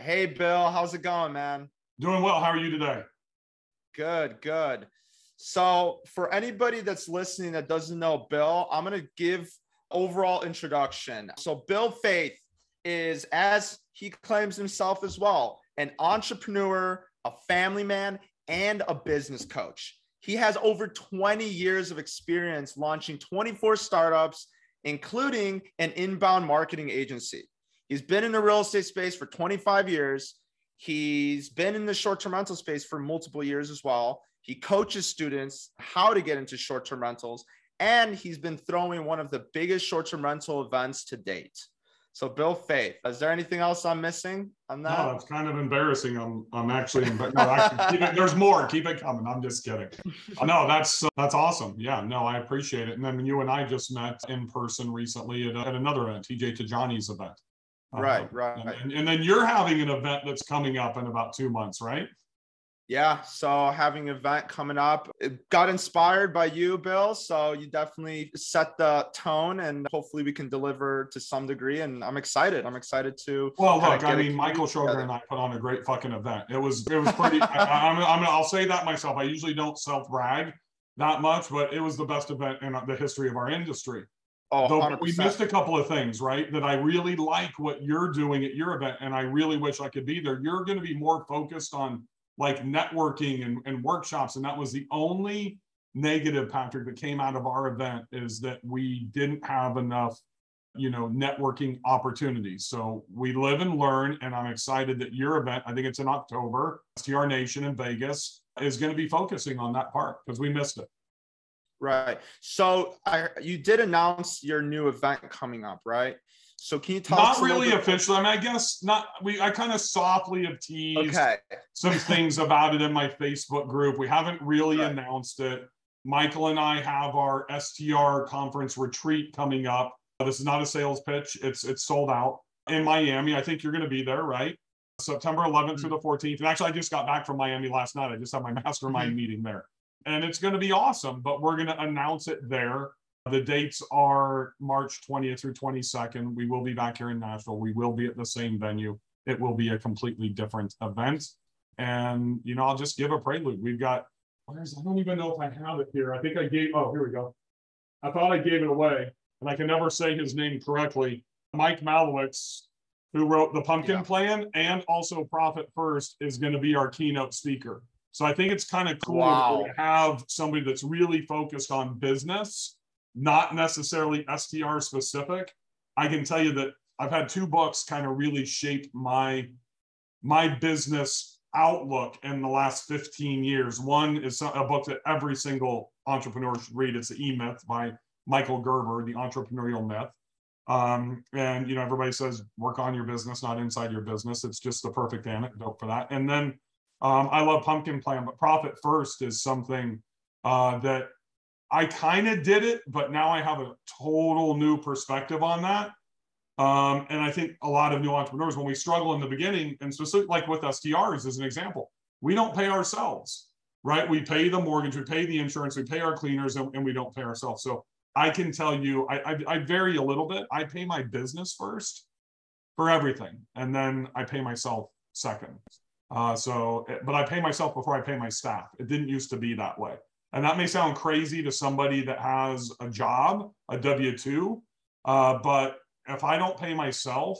Hey, Bill, how's it going, man? Doing well. How are you today? Good, good. So, for anybody that's listening that doesn't know Bill, I'm going to give overall introduction. So, Bill Faeth is, as he claims himself as well, an entrepreneur, a family man, and a business coach. He has over 20 years of experience launching 24 startups, including an inbound marketing agency. He's been in the real estate space for 25 years. He's been in the short term rental space for multiple years as well. He coaches students how to get into short term rentals, and he's been throwing one of the biggest short term rental events to date. So, Bill Faeth, is there anything else I'm missing on that? No, that's kind of embarrassing. I'm, I'm actually, no, actually, it, there's more. Keep it coming. I'm just kidding. Uh, no, that's uh, that's awesome. Yeah, no, I appreciate it. And then you and I just met in person recently at, uh, at another event, TJ Tajani's event. Right, uh, right. And, and then you're having an event that's coming up in about two months, right? Yeah, so having an event coming up, it got inspired by you, Bill. So you definitely set the tone, and hopefully we can deliver to some degree. And I'm excited. I'm excited to. Well, look, I mean, Michael Schroeder and I put on a great fucking event. It was, it was pretty. I, I'm, I'm, I'll say that myself. I usually don't self brag that much, but it was the best event in the history of our industry. Oh, we missed a couple of things, right? That I really like what you're doing at your event, and I really wish I could be there. You're going to be more focused on like networking and, and workshops, and that was the only negative, Patrick, that came out of our event is that we didn't have enough, you know, networking opportunities. So we live and learn, and I'm excited that your event, I think it's in October, STR Nation in Vegas, is going to be focusing on that part because we missed it. Right. So I you did announce your new event coming up, right? So can you talk? Not really officially. I mean, I guess not. We I kind of softly have teased okay. some things about it in my Facebook group. We haven't really right. announced it. Michael and I have our STR conference retreat coming up. This is not a sales pitch. It's it's sold out in Miami. I think you're going to be there, right? September 11th mm-hmm. through the 14th. And actually, I just got back from Miami last night. I just had my mastermind mm-hmm. meeting there and it's going to be awesome. But we're going to announce it there. The dates are March 20th through 22nd. We will be back here in Nashville. We will be at the same venue. It will be a completely different event. And, you know, I'll just give a prelude. We've got, where's, I don't even know if I have it here. I think I gave, oh, here we go. I thought I gave it away, and I can never say his name correctly. Mike Malowitz, who wrote the Pumpkin yeah. Plan and also Profit First, is going to be our keynote speaker. So I think it's kind of cool wow. to have somebody that's really focused on business, not necessarily STR specific. I can tell you that I've had two books kind of really shape my my business outlook in the last 15 years. One is a book that every single entrepreneur should read. It's the E Myth by Michael Gerber, the entrepreneurial myth. Um, and you know, everybody says work on your business, not inside your business. It's just the perfect anecdote for that. And then um, I love Pumpkin Plan, but Profit First is something uh, that I kind of did it, but now I have a total new perspective on that. Um, and I think a lot of new entrepreneurs, when we struggle in the beginning, and specifically like with STRs as an example, we don't pay ourselves, right? We pay the mortgage, we pay the insurance, we pay our cleaners, and, and we don't pay ourselves. So I can tell you, I, I, I vary a little bit. I pay my business first for everything, and then I pay myself second. Uh, so, eh, but I pay myself before I pay my staff. It didn't used to be that way. And that may sound crazy to somebody that has a job, a W 2. Uh, but if I don't pay myself,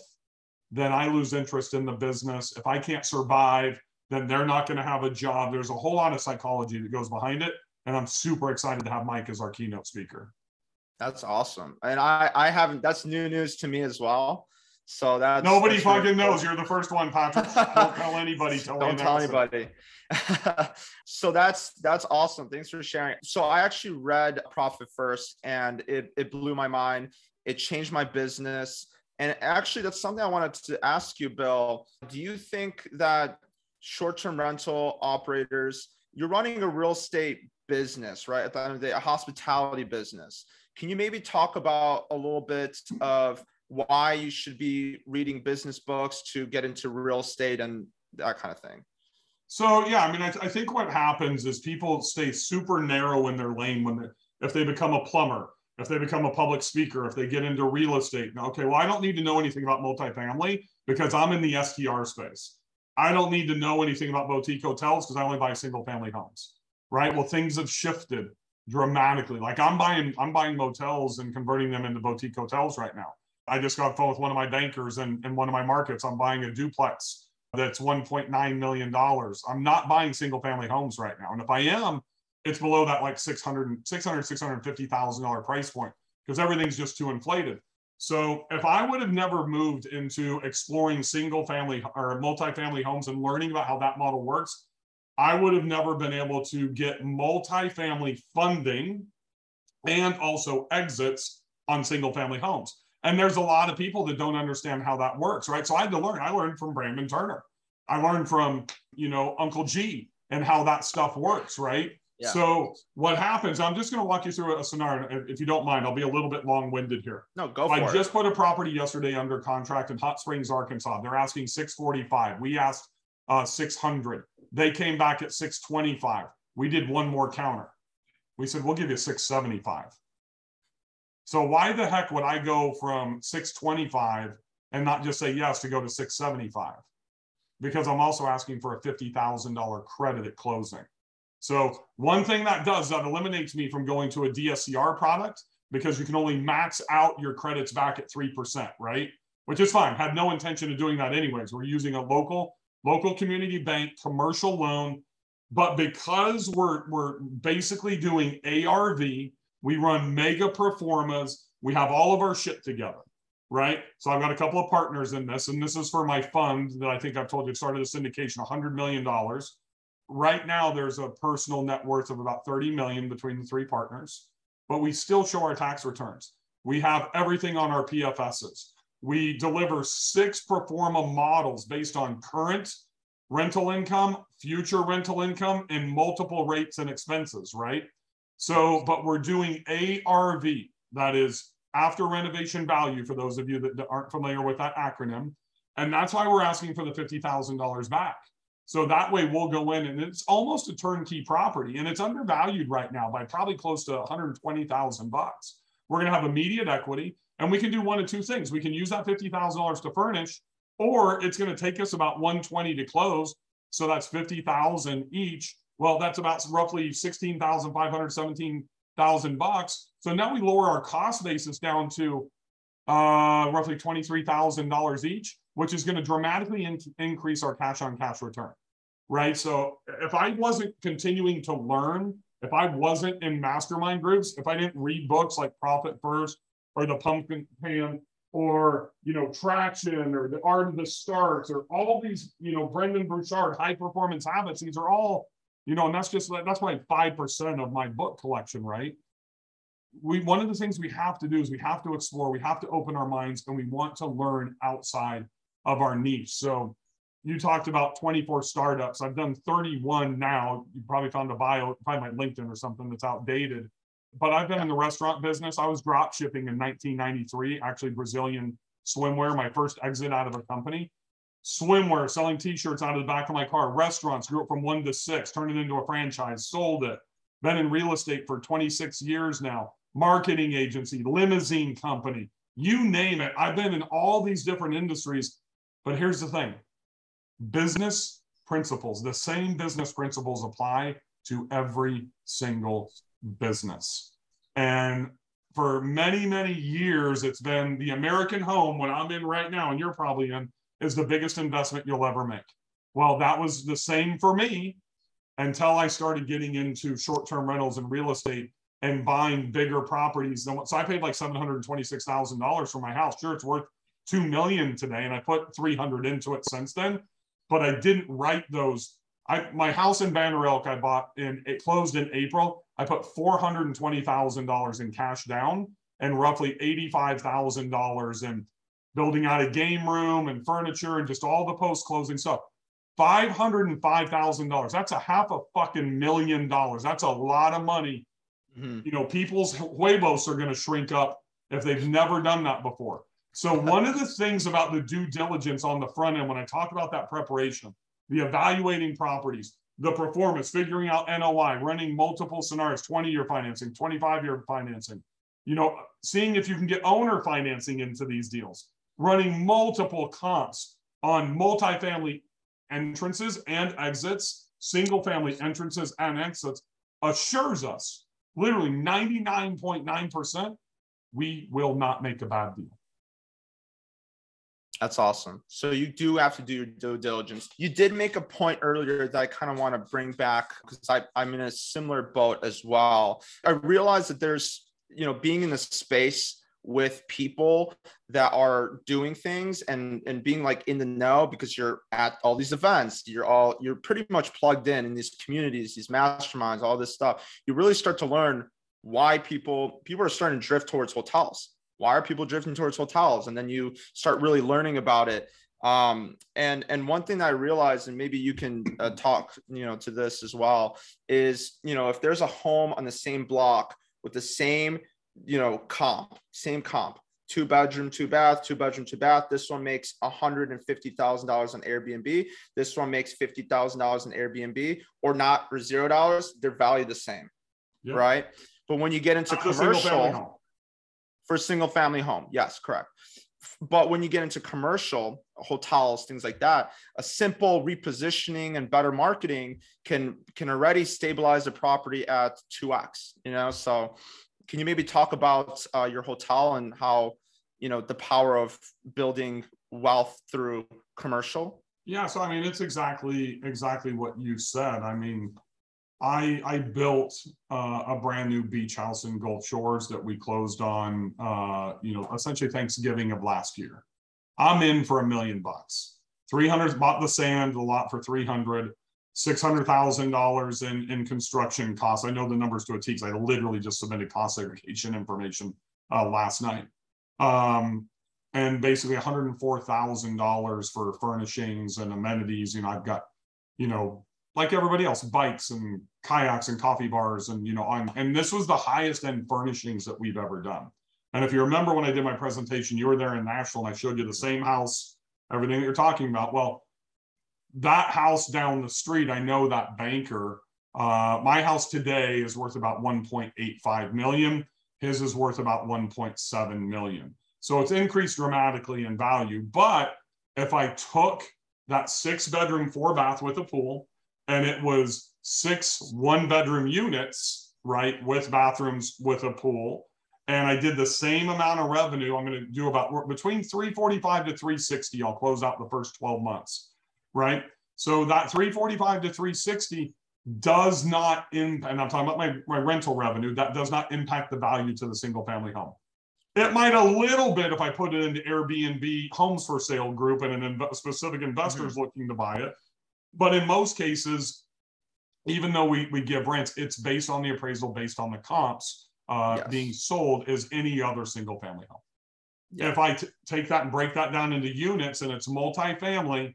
then I lose interest in the business. If I can't survive, then they're not going to have a job. There's a whole lot of psychology that goes behind it. And I'm super excited to have Mike as our keynote speaker. That's awesome. And I, I haven't, that's new news to me as well. So that nobody that's fucking knows. You're the first one, Patrick. Don't tell anybody. Don't tell anybody. so that's that's awesome. Thanks for sharing. So I actually read Profit First, and it it blew my mind. It changed my business. And actually, that's something I wanted to ask you, Bill. Do you think that short-term rental operators, you're running a real estate business, right? At the end of the day, a hospitality business. Can you maybe talk about a little bit of why you should be reading business books to get into real estate and that kind of thing. So yeah, I mean, I, I think what happens is people stay super narrow in their lane when they if they become a plumber if they become a public speaker, if they get into real estate. Okay, well, I don't need to know anything about multifamily because I'm in the STR space. I don't need to know anything about boutique hotels because I only buy single family homes. Right. Well, things have shifted dramatically. Like I'm buying, I'm buying motels and converting them into boutique hotels right now. I just got phone with one of my bankers in, in one of my markets. I'm buying a duplex that's $1.9 million. I'm not buying single family homes right now. And if I am, it's below that like 600, 600 $650,000 price point because everything's just too inflated. So if I would have never moved into exploring single family or multifamily homes and learning about how that model works, I would have never been able to get multifamily funding and also exits on single family homes. And there's a lot of people that don't understand how that works, right? So I had to learn. I learned from Brandon Turner. I learned from, you know, Uncle G and how that stuff works, right? Yeah. So what happens? I'm just going to walk you through a scenario. If you don't mind, I'll be a little bit long-winded here. No, go for I it. I just put a property yesterday under contract in Hot Springs, Arkansas. They're asking 645. We asked uh, 600. They came back at 625. We did one more counter. We said, we'll give you 675. So why the heck would I go from 625 and not just say yes to go to 675? Because I'm also asking for a $50,000 credit at closing. So one thing that does that eliminates me from going to a DSCR product because you can only max out your credits back at 3%, right? Which is fine. Had no intention of doing that anyways. We're using a local local community bank commercial loan, but because we're we're basically doing ARV, we run mega pro formas. We have all of our shit together, right? So I've got a couple of partners in this, and this is for my fund that I think I've told you started a syndication, $100 million. Right now, there's a personal net worth of about 30 million between the three partners, but we still show our tax returns. We have everything on our PFSs. We deliver six pro forma models based on current rental income, future rental income, and multiple rates and expenses, right? So, but we're doing ARV, that is after renovation value for those of you that aren't familiar with that acronym. And that's why we're asking for the $50,000 back. So that way we'll go in and it's almost a turnkey property and it's undervalued right now by probably close to 120,000 bucks. We're going to have immediate equity and we can do one of two things. We can use that $50,000 to furnish or it's going to take us about 120 to close. So that's 50,000 each well, that's about roughly 16,500, 17,000 bucks. So now we lower our cost basis down to uh, roughly $23,000 each, which is going to dramatically in- increase our cash on cash return. Right. So if I wasn't continuing to learn, if I wasn't in mastermind groups, if I didn't read books like Profit First or The Pumpkin Plan or you know traction or the art of the starts or all these you know Brendon Burchard high performance habits these are all you know, and that's just that's like five percent of my book collection, right? We one of the things we have to do is we have to explore, we have to open our minds, and we want to learn outside of our niche. So you talked about 24 startups. I've done 31 now. You probably found a bio, probably my LinkedIn or something that's outdated. But I've been in the restaurant business. I was drop shipping in 1993, actually Brazilian swimwear, my first exit out of a company swimwear, selling t-shirts out of the back of my car, restaurants, grew up from one to six, turned it into a franchise, sold it. Been in real estate for 26 years now, marketing agency, limousine company, you name it. I've been in all these different industries. But here's the thing business principles, the same business principles apply to every single business. And for many, many years, it's been the American home, when I'm in right now, and you're probably in, is the biggest investment you'll ever make. Well, that was the same for me until I started getting into short term rentals and real estate and buying bigger properties. So I paid like $726,000 for my house. Sure, it's worth 2 million today and I put 300 into it since then, but I didn't write those. I, my house in Banner Elk I bought in it closed in April. I put $420,000 in cash down and roughly $85,000 in building out a game room and furniture and just all the post closing stuff. $505,000. That's a half a fucking million dollars. That's a lot of money. Mm-hmm. You know, people's huevos are going to shrink up if they've never done that before. So, one of the things about the due diligence on the front end, when I talk about that preparation, the evaluating properties, the performance, figuring out NOI, running multiple scenarios 20 year financing, 25 year financing, you know, seeing if you can get owner financing into these deals, running multiple comps on multifamily entrances and exits, single family entrances and exits, assures us literally 99.9% we will not make a bad deal. That's awesome. So you do have to do your due diligence. You did make a point earlier that I kind of want to bring back because I'm in a similar boat as well. I realize that there's, you know, being in the space with people that are doing things and and being like in the know because you're at all these events. You're all you're pretty much plugged in in these communities these masterminds all this stuff. You really start to learn why people people are starting to drift towards hotels. Why are people drifting towards hotels? And then you start really learning about it. Um, and and one thing i realized and maybe you can uh, talk you know to this as well is you know if there's a home on the same block with the same you know comp same comp two bedroom two bath two bedroom two bath this one makes $150000 on airbnb this one makes $50000 on airbnb or not or zero dollars they're valued the same right but when you get into commercial for single family home. Yes, correct. But when you get into commercial hotels, things like that, a simple repositioning and better marketing can can already stabilize the property at 2x, you know? So can you maybe talk about uh, your hotel and how, you know, the power of building wealth through commercial? Yeah, so I mean, it's exactly exactly what you said. I mean, I, I built uh, a brand new beach house in Gulf Shores that we closed on, uh, you know, essentially Thanksgiving of last year. I'm in for a million bucks. 300 bought the sand, the lot for 300, $600,000 in, in construction costs. I know the numbers to a T because I literally just submitted cost segregation information uh, last night. Um, and basically $104,000 for furnishings and amenities. You know, I've got, you know, like everybody else, bikes and kayaks and coffee bars, and you know, on and this was the highest end furnishings that we've ever done. And if you remember when I did my presentation, you were there in Nashville, and I showed you the same house, everything that you're talking about. Well, that house down the street, I know that banker. Uh, my house today is worth about 1.85 million. His is worth about 1.7 million. So it's increased dramatically in value. But if I took that six bedroom, four bath with a pool, and it was six one bedroom units, right, with bathrooms with a pool. And I did the same amount of revenue. I'm going to do about between 345 to 360. I'll close out the first 12 months, right? So that 345 to 360 does not impact, and I'm talking about my, my rental revenue, that does not impact the value to the single family home. It might a little bit if I put it into Airbnb homes for sale group and an inv- specific investors mm-hmm. looking to buy it. But in most cases, even though we, we give rents, it's based on the appraisal, based on the comps uh, yes. being sold as any other single family home. Yeah. If I t- take that and break that down into units and it's multifamily,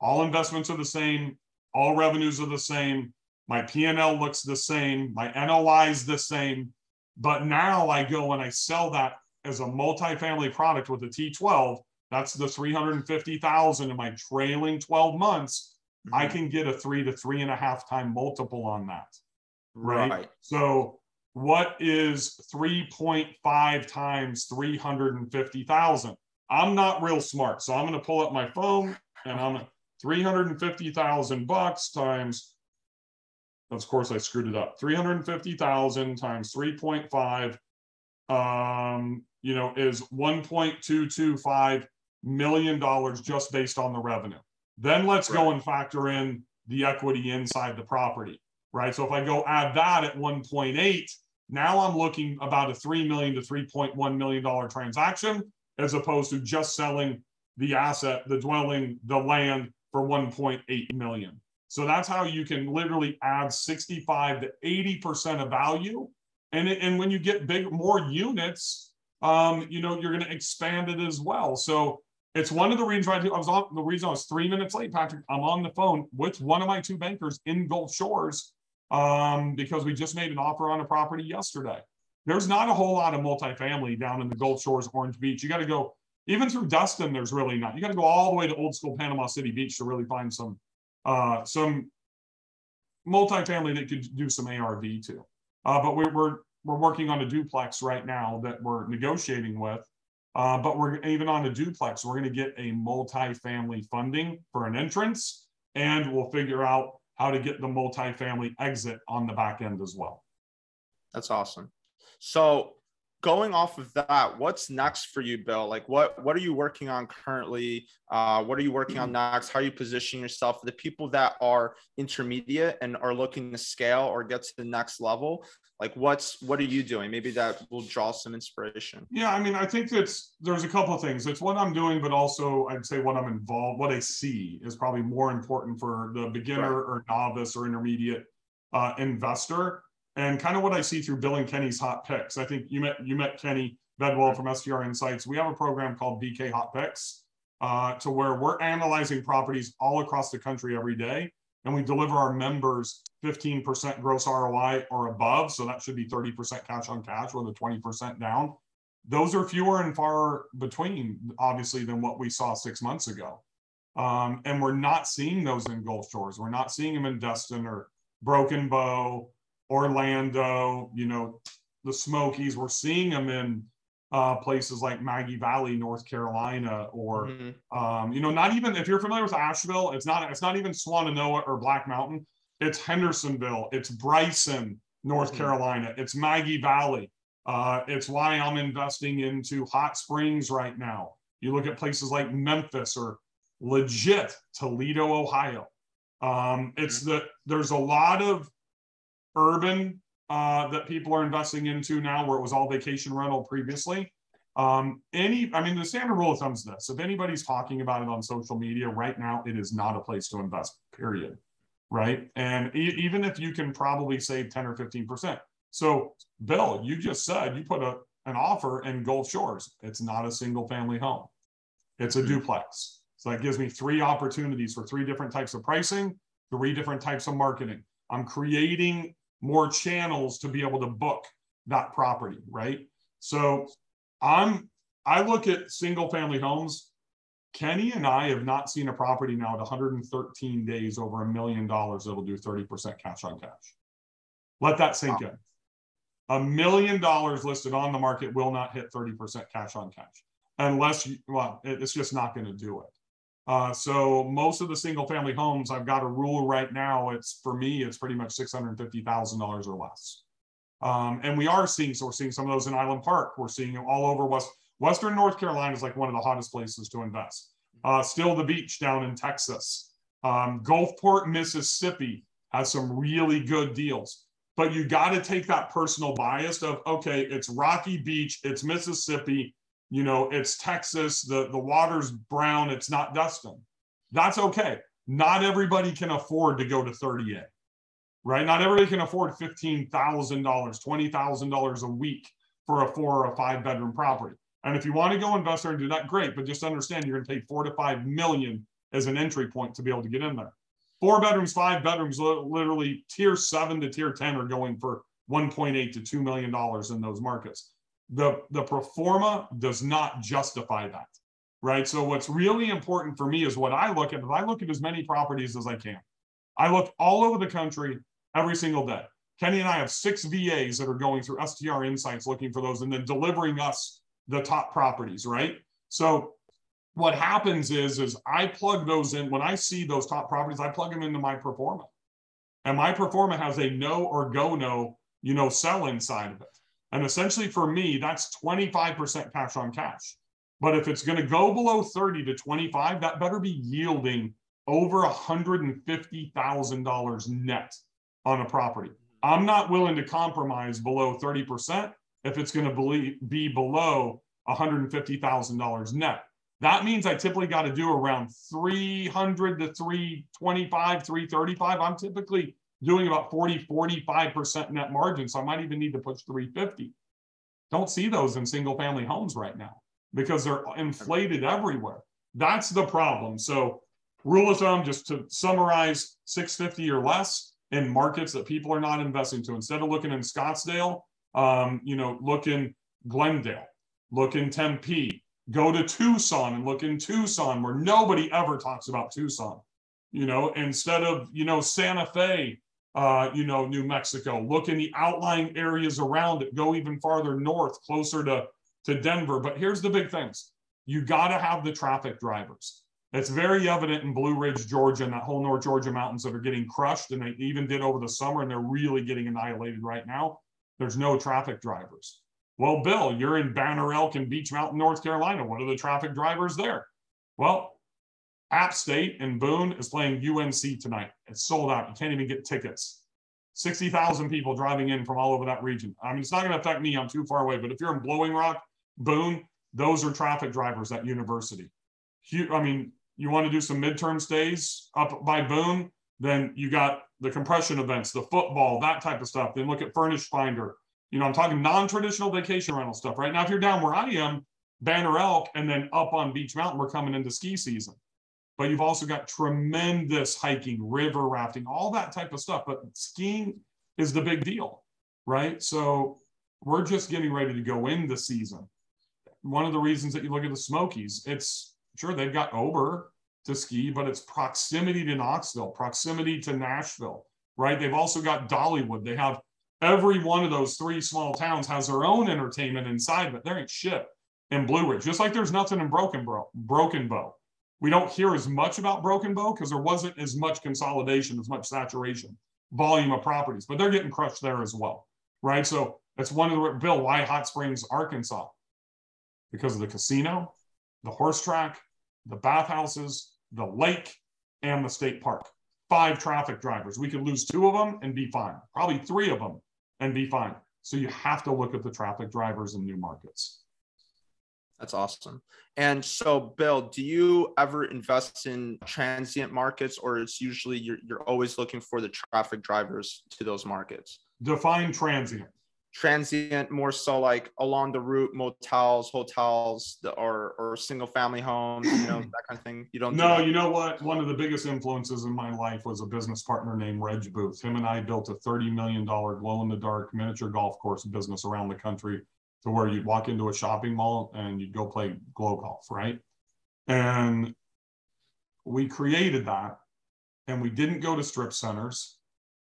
all investments are the same, all revenues are the same, my P&L looks the same, my NOI is the same, but now I go and I sell that as a multifamily product with a T12, that's the 350,000 in my trailing 12 months mm-hmm. I can get a three to three and a half time multiple on that. Right. right. So what is 3.5 times 350,000? I'm not real smart. So I'm going to pull up my phone and I'm 350,000 bucks times of course I screwed it up. 350,000 times 3.5 um, you know, is 1.225 million dollars just based on the revenue. Then let's right. go and factor in the equity inside the property, right? So if I go add that at 1.8, now I'm looking about a 3 million to 3.1 million dollar transaction as opposed to just selling the asset, the dwelling, the land for 1.8 million. So that's how you can literally add 65 to 80% of value. And, and when you get big, more units, um, you know, you're going to expand it as well. So it's one of the reasons why I was on the reason I was three minutes late, Patrick. I'm on the phone with one of my two bankers in Gulf Shores um, because we just made an offer on a property yesterday. There's not a whole lot of multifamily down in the Gulf Shores, Orange Beach. You got to go even through Destin. There's really not. You got to go all the way to old school Panama City Beach to really find some uh, some multifamily that could do some ARV too. Uh, but we're, we're we're working on a duplex right now that we're negotiating with. Uh, but we're even on a duplex, we're going to get a multi-family funding for an entrance, and we'll figure out how to get the multi-family exit on the back end as well. That's awesome. So going off of that, what's next for you, Bill? Like what what are you working on currently? Uh, what are you working on next? How are you positioning yourself for the people that are intermediate and are looking to scale or get to the next level? Like what's what are you doing? Maybe that will draw some inspiration. Yeah, I mean, I think that's there's a couple of things. It's what I'm doing, but also I'd say what I'm involved, what I see is probably more important for the beginner right. or novice or intermediate uh, investor and kind of what I see through Bill and Kenny's hot picks. I think you met you met Kenny Bedwell from STR Insights. We have a program called BK Hot Picks, uh, to where we're analyzing properties all across the country every day, and we deliver our members 15% gross ROI or above. So that should be 30% cash on cash with a 20% down. Those are fewer and far between, obviously, than what we saw six months ago. Um, and we're not seeing those in Gulf Shores. We're not seeing them in Destin or Broken Bow Orlando, you know, the Smokies. We're seeing them in uh, places like Maggie Valley, North Carolina, or mm-hmm. um, you know, not even if you're familiar with Asheville, it's not it's not even Swannanoa or Black Mountain. It's Hendersonville, it's Bryson, North mm-hmm. Carolina, it's Maggie Valley. Uh, it's why I'm investing into hot springs right now. You look at places like Memphis or legit Toledo, Ohio. Um, it's mm-hmm. the there's a lot of urban uh, that people are investing into now, where it was all vacation rental previously. Um, any, I mean, the standard rule of thumb is this: if anybody's talking about it on social media right now, it is not a place to invest. Period. Right, and e- even if you can probably save ten or fifteen percent. So, Bill, you just said you put a an offer in Gulf Shores. It's not a single family home; it's a mm-hmm. duplex. So that gives me three opportunities for three different types of pricing, three different types of marketing. I'm creating more channels to be able to book that property, right? So I'm I look at single family homes. Kenny and I have not seen a property now at 113 days over a million dollars that'll do 30% cash on cash. Let that sink wow. in. A million dollars listed on the market will not hit 30% cash on cash unless you, well, it's just not going to do it. Uh, so most of the single family homes, I've got a rule right now. It's for me, it's pretty much six hundred fifty thousand dollars or less. Um, and we are seeing, so we're seeing some of those in Island Park. We're seeing them all over West Western North Carolina is like one of the hottest places to invest. Uh, still the beach down in Texas. Um, Gulfport, Mississippi has some really good deals. But you got to take that personal bias of okay, it's Rocky Beach, it's Mississippi, you know, it's Texas, the, the water's brown, it's not Destin. That's okay. Not everybody can afford to go to 38, right? Not everybody can afford $15,000, $20,000 a week for a four or a five bedroom property. And if you want to go invest there and do that, great. But just understand you're going to pay four to five million as an entry point to be able to get in there. Four bedrooms, five bedrooms, literally tier seven to tier 10 are going for 1.8 to $2 million in those markets the the pro forma does not justify that right? So what's really important for me is what i look at i look at as many properties as i can. I look all over the country every single day. Kenny and i have six vas that are going through str insights looking for those and then delivering us the top properties right? So what happens is is i plug those in. When i see those top properties i plug them into my pro forma. And my pro forma has a no or go no you know sell inside of it and essentially for me, that's 25% cash on cash. But if it's going to go below 30 to 25, that better be yielding over $150,000 net on a property. I'm not willing to compromise below 30% if it's going to be below $150,000 net. That means I typically got to do around 300 to 325, 335. I'm typically doing about 40, 45% net margin. So I might even need to push 350. Don't see those in single family homes right now because they're inflated everywhere. That's the problem. So rule of thumb, just to summarize 650 or less in markets that people are not investing to. Instead of looking in Scottsdale, um, you know, look in Glendale, look in Tempe, go to Tucson and look in Tucson where nobody ever talks about Tucson. You know, instead of, you know, Santa Fe, uh, you know, New Mexico. Look in the outlying areas around it. Go even farther north, closer to, to Denver. But here's the big things. You got to have the traffic drivers. It's very evident in Blue Ridge, Georgia, and that whole North Georgia mountains that are getting crushed, and they even did over the summer, and they're really getting annihilated right now. There's no traffic drivers. Well, Bill, you're in Banner Elk and Beech Mountain, North Carolina. What are the traffic drivers there? Well, App State and Boone is playing UNC tonight. It's sold out. You can't even get tickets. 60,000 people driving in from all over that region. I mean, it's not going to affect me. I'm too far away. But if you're in Blowing Rock, Boone, those are traffic drivers at university. I mean, you want to do some midterm stays up by Boone, then you got the compression events, the football, that type of stuff. Then look at Furnish Finder. You know, I'm talking non-traditional vacation rental stuff. Right now, if you're down where I am, Banner Elk, and then up on Beech Mountain, we're coming into ski season but you've also got tremendous hiking, river rafting, all that type of stuff. But skiing is the big deal, right? So we're just getting ready to go in the season. One of the reasons that you look at the Smokies, it's sure they've got Ober to ski, but it's proximity to Knoxville, proximity to Nashville, right? They've also got Dollywood. They have every one of those three small towns has their own entertainment inside, but there ain't shit in Blue Ridge, just like there's nothing in Broken Bow. Broken Bow. We don't hear as much about Broken Bow because there wasn't as much consolidation, as much saturation, volume of properties, but they're getting crushed there as well, right? So that's one of the Bill why Hot Springs, Arkansas, because of the casino, the horse track, the bathhouses, the lake, and the state park. Five traffic drivers. We could lose two of them and be fine. Probably three of them and be fine. So you have to look at the traffic drivers in new markets. That's awesome. And so, Bill, do you ever invest in transient markets, or it's usually you're, you're always looking for the traffic drivers to those markets? Define transient. Transient, more so like along the route, motels, hotels, or or single family homes, you know that kind of thing. You don't. No, do you know what? One of the biggest influences in my life was a business partner named Reg Booth. Him and I built a thirty million dollar glow in the dark miniature golf course business around the country to where you'd walk into a shopping mall and you'd go play glow golf, right? And we created that and we didn't go to strip centers.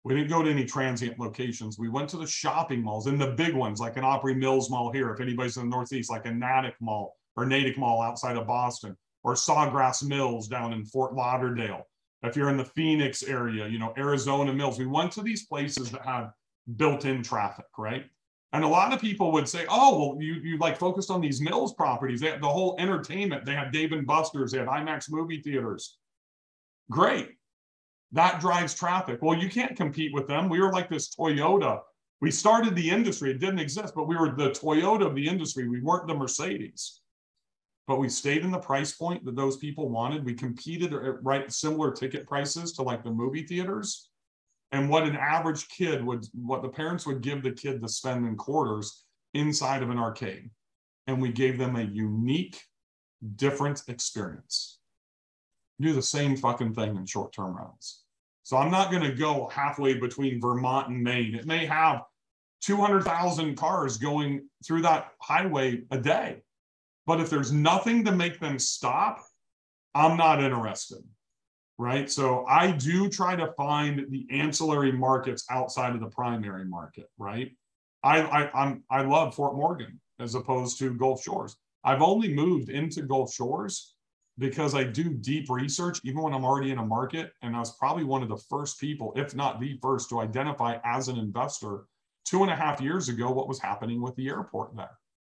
We didn't go to any transient locations. We went to the shopping malls and the big ones, like an Opry Mills Mall here, if anybody's in the Northeast, like a Natick Mall or Natick Mall outside of Boston, or Sawgrass Mills down in Fort Lauderdale. If you're in the Phoenix area, you know, Arizona Mills, we went to these places that have built in traffic, right? And a lot of people would say, oh, well, you, you like focused on these Mills properties. They had the whole entertainment. They have Dave and Buster's, they have IMAX movie theaters. Great. That drives traffic. Well, you can't compete with them. We were like this Toyota. We started the industry. It didn't exist, but we were the Toyota of the industry. We weren't the Mercedes. But we stayed in the price point that those people wanted. We competed at right similar ticket prices to like the movie theaters and what an average kid would what the parents would give the kid to spend in quarters inside of an arcade. And we gave them a unique different experience. Do the same fucking thing in short-term rentals. So i'm not going to go halfway between vermont and maine. It may have 200000 cars going through that highway a day. But if there's nothing to make them stop i'm not interested right? So I do try to find the ancillary markets outside of the primary market, right? I, I I'm I love Fort Morgan as opposed to Gulf Shores. I've only moved into Gulf Shores because I do deep research, even when I'm already in a market. And I was probably one of the first people, if not the first, to identify as an investor two and a half years ago what was happening with the airport there.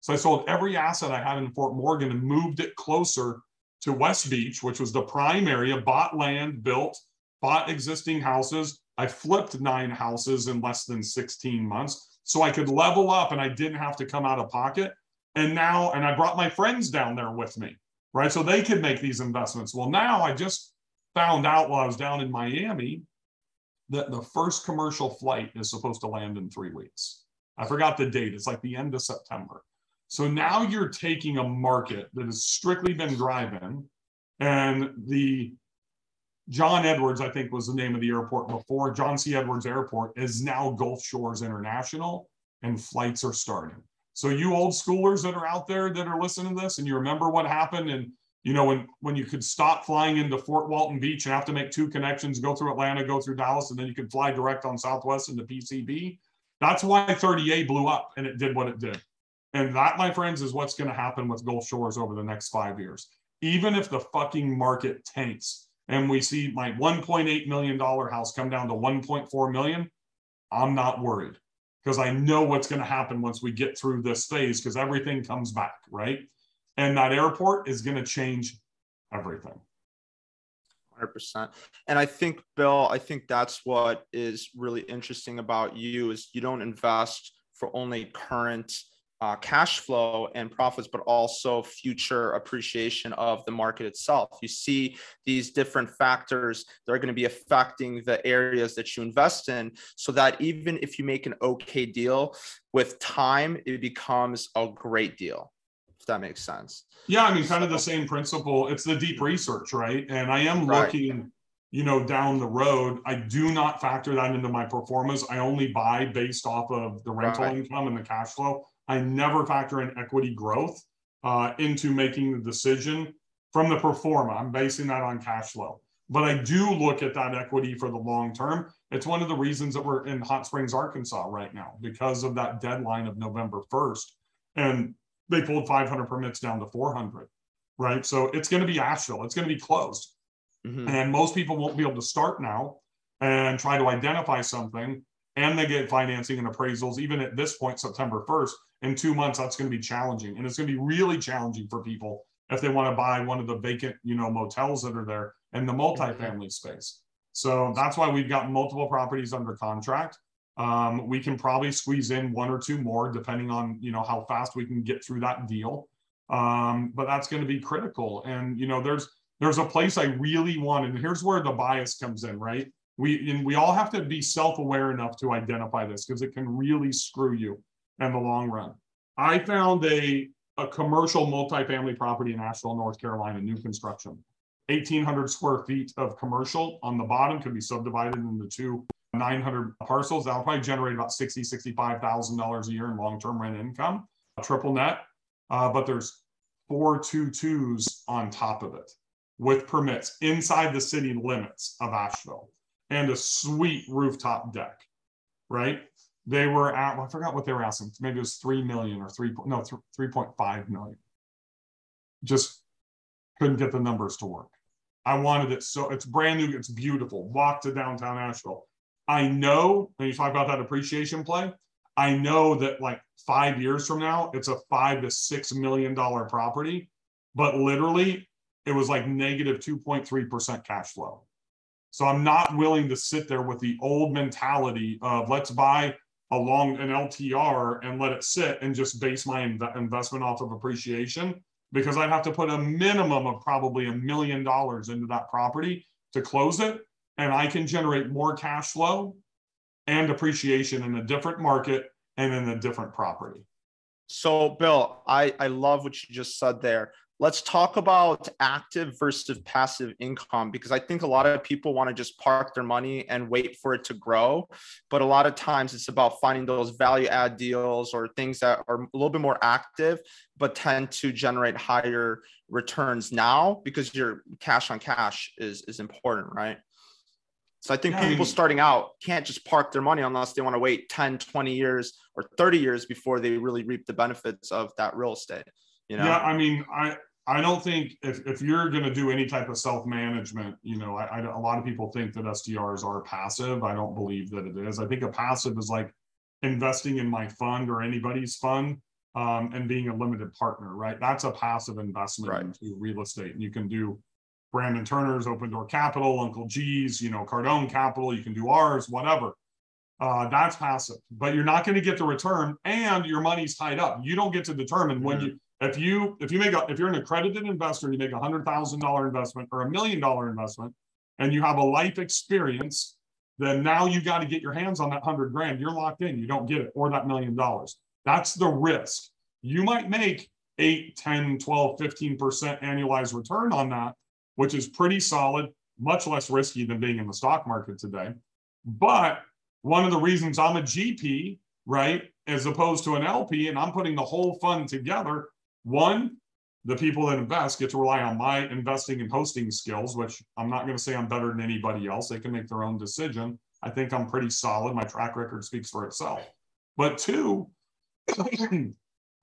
So I sold every asset I had in Fort Morgan and moved it closer to West Beach, which was the prime area, bought land, built, bought existing houses. I flipped nine houses in less than 16 months. So I could level up and I didn't have to come out of pocket. And now, and I brought my friends down there with me, right? So they could make these investments. Well, now I just found out while I was down in Miami that the first commercial flight is supposed to land in three weeks. I forgot the date. It's like the end of September. So now you're taking a market that has strictly been driving, and the John Edwards, I think was the name of the airport before, John C. Edwards Airport is now Gulf Shores International, and flights are starting. So you old schoolers that are out there that are listening to this, and you remember what happened and you know, when when you could stop flying into Fort Walton Beach and have to make two connections, go through Atlanta, go through Dallas, and then you could fly direct on Southwest into PCB. That's why 30A blew up and it did what it did. And that, my friends, is what's going to happen with Gulf Shores over the next five years. Even if the fucking market tanks and we see my 1.8 million dollar house come down to 1.4 million, I'm not worried because I know what's going to happen once we get through this phase because everything comes back, right? And that airport is going to change everything. 100%. And I think, Bill, I think that's what is really interesting about you is you don't invest for only current uh, cash flow and profits, but also future appreciation of the market itself. You see these different factors that are going to be affecting the areas that you invest in, so that even if you make an okay deal, with time, it becomes a great deal If that makes sense. Yeah, I mean, kind of the same principle. It's the deep research, right? And I am right. looking, you know, down the road. I do not factor that into my performance. I only buy based off of the rental right. income and the cash flow. I never factor in equity growth uh, into making the decision from the pro forma. I'm basing that on cash flow. But I do look at that equity for the long term. It's one of the reasons that we're in Hot Springs, Arkansas right now because of that deadline of November 1st. And they pulled 500 permits down to 400, right? So it's going to be Asheville. It's going to be closed. Mm-hmm. And most people won't be able to start now and try to identify something. And they get financing and appraisals, even at this point, September 1st. In two months, that's going to be challenging. And it's going to be really challenging for people if they want to buy one of the vacant, you know, motels that are there in the multifamily space. So that's why we've got multiple properties under contract. Um, we can probably squeeze in one or two more, depending on you know how fast we can get through that deal. Um, but that's going to be critical. And you know, there's there's a place I really want, and here's where the bias comes in, right? We and we all have to be self-aware enough to identify this because it can really screw you in the long run. I found a a commercial multifamily property in Asheville, North Carolina, new construction. 1,800 square feet of commercial on the bottom could be subdivided into two 900 parcels. That'll probably generate about 60, $65,000 a year in long-term rent income, triple net. Uh, but there's four two twos on top of it with permits inside the city limits of Asheville and a sweet rooftop deck, right? They were at, well, I forgot what they were asking. Maybe it was 3 million or three, no, 3.5 million. Just couldn't get the numbers to work. I wanted it so it's brand new, it's beautiful. Walk to downtown Asheville. I know when you talk about that appreciation play, I know that like five years from now, it's a five to six million dollar property, but literally it was like negative 2.3% cash flow. So I'm not willing to sit there with the old mentality of let's buy a long an LTR and let it sit and just base my inv- investment off of appreciation because I'd have to put a minimum of probably a million dollars into that property to close it and I can generate more cash flow and appreciation in a different market and in a different property. So, Bill, I, I love what you just said there. Let's talk about active versus passive income because I think a lot of people want to just park their money and wait for it to grow. But a lot of times it's about finding those value add deals or things that are a little bit more active, but tend to generate higher returns now because your cash on cash is, is important, right? So I think people starting out can't just park their money unless they want to wait 10, 20 years or 30 years before they really reap the benefits of that real estate. You know? Yeah, I mean, I I don't think if, if you're going to do any type of self-management, you know, I, I, a lot of people think that STRs are passive. I don't believe that it is. I think a passive is like investing in my fund or anybody's fund um, and being a limited partner, right? That's a passive investment right. into real estate. And you can do Brandon Turner's Open Door Capital, Uncle G's, you know, Cardone Capital, you can do ours, whatever. Uh, that's passive, but you're not going to get the return and your money's tied up. You don't get to determine when you, if you, if you make a, if you're an accredited investor you make a hundred thousand dollar investment or a million dollar investment and you have a life experience, then now you got to get your hands on that hundred grand. You're locked in. You don't get it or that million dollars. That's the risk. You might make 8, 10, 12, 15% annualized return on that which is pretty solid, much less risky than being in the stock market today. But one of the reasons I'm a GP, right, as opposed to an LP, and I'm putting the whole fund together, one, the people that invest get to rely on my investing and hosting skills, which I'm not going to say I'm better than anybody else. They can make their own decision. I think I'm pretty solid. My track record speaks for itself. But two,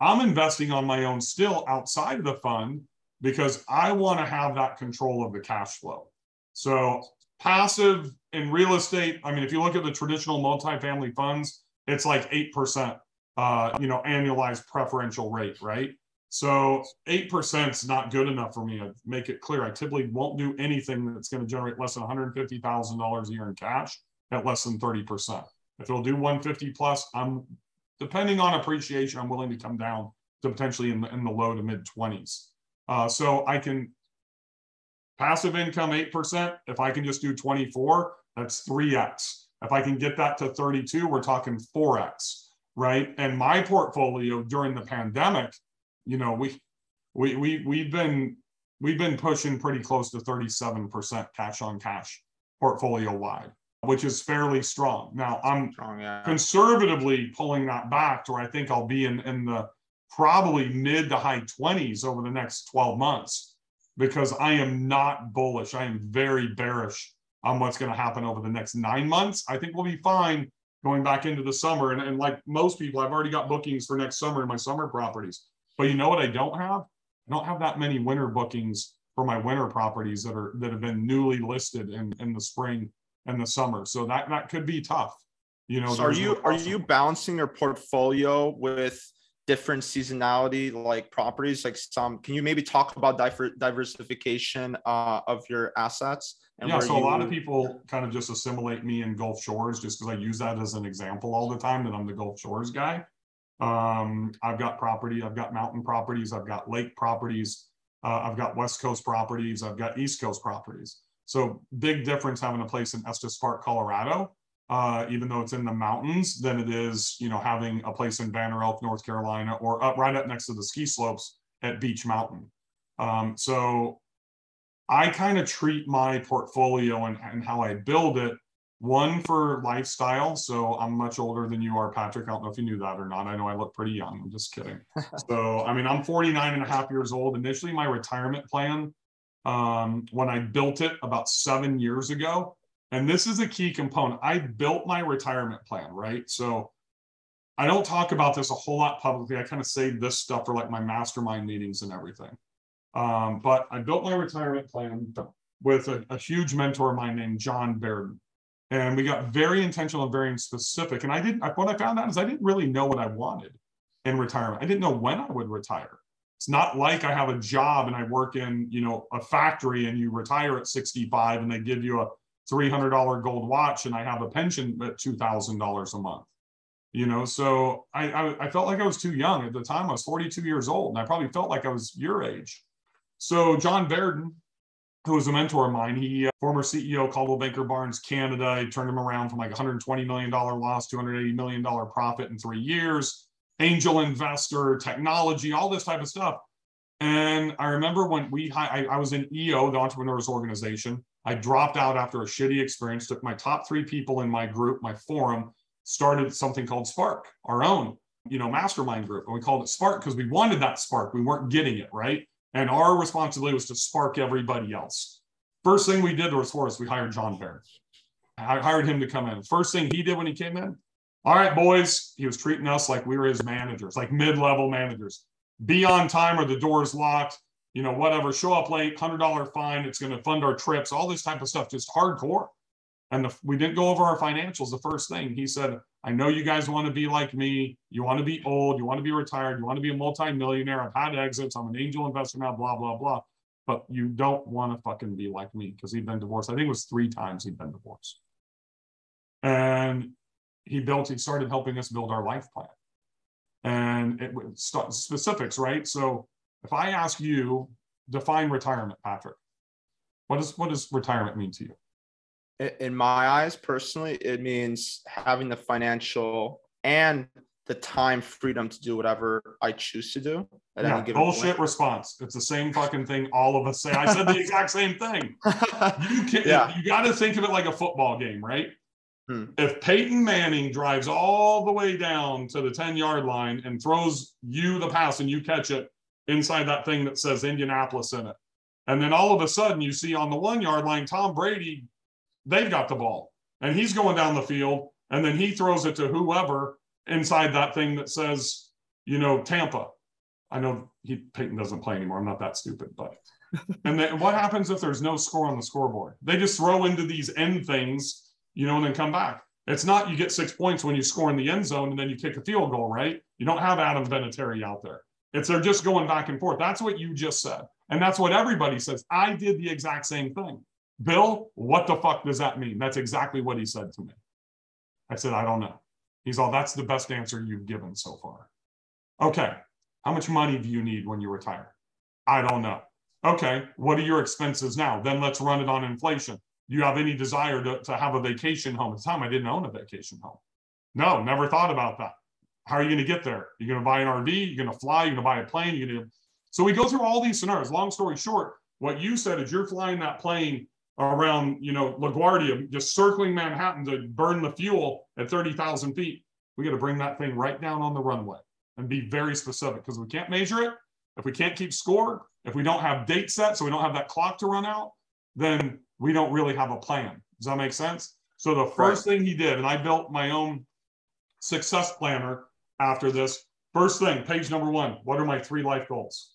I'm investing on my own still outside of the fund because I want to have that control of the cash flow. So passive in real estate, I mean, if you look at the traditional multifamily funds, it's like 8%, uh, you know, annualized preferential rate, right? So 8% is not good enough for me. I make it clear. I typically won't do anything that's going to generate less than $150,000 a year in cash at less than 30%. If it'll do 150 plus, I'm depending on appreciation, I'm willing to come down to potentially in the, in the low to mid 20s. Uh, so I can passive income 8%. If I can just do 24, that's 3x. If I can get that to 32, we're talking 4x, right? And my portfolio during the pandemic, you know, we we we we've been we've been pushing pretty close to 37% cash on cash portfolio wide which is fairly strong. Now I'm strong, yeah. conservatively pulling that back to where I think I'll be in, in the probably mid to high 20s over the next 12 months because I am not bullish. I am very bearish on what's going to happen over the next nine months. I think we'll be fine going back into the summer. And, and like most people, I've already got bookings for next summer in my summer properties. But you know what I don't have? I don't have that many winter bookings for my winter properties that are that have been newly listed in, in the spring and the summer. So that that could be tough. You know, so are you no are you balancing your portfolio with different seasonality like properties like some can you maybe talk about diver, diversification uh, of your assets yeah so you... a lot of people kind of just assimilate me in gulf shores just because i use that as an example all the time that i'm the gulf shores guy um, i've got property i've got mountain properties i've got lake properties uh, i've got west coast properties i've got east coast properties so big difference having a place in Estes Park, Colorado, uh, even though it's in the mountains, than it is, you know, having a place in Banner Elk, North Carolina, or up right up next to the ski slopes at Beech Mountain. Um, so I kind of treat my portfolio and, and how I build it one for lifestyle. So I'm much older than you are, Patrick. I don't know if you knew that or not. I know I look pretty young. I'm just kidding. so, I mean, I'm 49 and a half years old. Initially, my retirement plan um, when I built it about seven years ago. And this is a key component. I built my retirement plan, right? So I don't talk about this a whole lot publicly. I kind of save this stuff for like my mastermind meetings and everything. Um, but I built my retirement plan with a, a huge mentor of mine named John Baird. And we got very intentional and very specific. And I didn't, what I found out is I didn't really know what I wanted in retirement. I didn't know when I would retire. It's not like I have a job and I work in, you know, a factory and you retire at 65 and they give you a $300 gold watch and I have a pension at $2,000 a month. You know, so I, I, I felt like I was too young at the time. I was 42 years old and I probably felt like I was your age. So John Verdon, who was a mentor of mine, he uh, former CEO Coldwell Banker Barnes Canada. He turned him around from like 120 million dollar loss, 280 million dollar profit in three years angel investor, technology, all this type of stuff. And I remember when we, I, I was in EO, the Entrepreneurs Organization. I dropped out after a shitty experience, took my top three people in my group, my forum, started something called Spark, our own, you know, mastermind group. And we called it Spark because we wanted that spark. We weren't getting it, right? And our responsibility was to spark everybody else. First thing we did was for us, we hired John Baird. I hired him to come in. First thing he did when he came in, all right, boys, he was treating us like we were his managers, like mid level managers. Be on time or the door's locked, you know, whatever, show up late, $100 fine, it's going to fund our trips, all this type of stuff, just hardcore. And the, we didn't go over our financials. The first thing he said, I know you guys want to be like me. You want to be old. You want to be retired. You want to be a multimillionaire. I've had exits. I'm an angel investor now, blah, blah, blah. But you don't want to fucking be like me because he'd been divorced. I think it was three times he'd been divorced. And he built, he started helping us build our life plan. And it was specifics, right? So if I ask you, define retirement, Patrick, what does what does retirement mean to you? In my eyes, personally, it means having the financial and the time freedom to do whatever I choose to do. At yeah, bullshit response. It's the same fucking thing all of us say. I said the exact same thing. You can, yeah. you got to think of it like a football game, right? Hmm. If Peyton Manning drives all the way down to the 10 yard line and throws you the pass and you catch it, inside that thing that says Indianapolis in it. And then all of a sudden, you see on the one yard line, Tom Brady, they've got the ball and he's going down the field. And then he throws it to whoever inside that thing that says, you know, Tampa. I know he Peyton doesn't play anymore. I'm not that stupid, but and then what happens if there's no score on the scoreboard? They just throw into these end things, you know, and then come back. It's not you get six points when you score in the end zone and then you kick a field goal, right? You don't have Adam Vinatieri out there. It's they're just going back and forth. That's what you just said. And that's what everybody says. I did the exact same thing. Bill, what the fuck does that mean? That's exactly what he said to me. I said, I don't know. He's all, that's the best answer you've given so far. Okay. How much money do you need when you retire? I don't know. Okay. What are your expenses now? Then let's run it on inflation. Do you have any desire to, to have a vacation home? At the time, I didn't own a vacation home. No, never thought about that. How are you going to get there? You're going to buy an RV? You're going to fly? You're going to buy a plane? You're going to... So we go through all these scenarios. Long story short, what you said is you're flying that plane around, you know, LaGuardia, just circling Manhattan to burn the fuel at 30,000 feet. We got to bring that thing right down on the runway and be very specific because we can't measure it. If we can't keep score, if we don't have date set, so we don't have that clock to run out, then we don't really have a plan. Does that make sense? So the first right. thing he did, and I built my own success planner after this. First thing, page number one, what are my three life goals?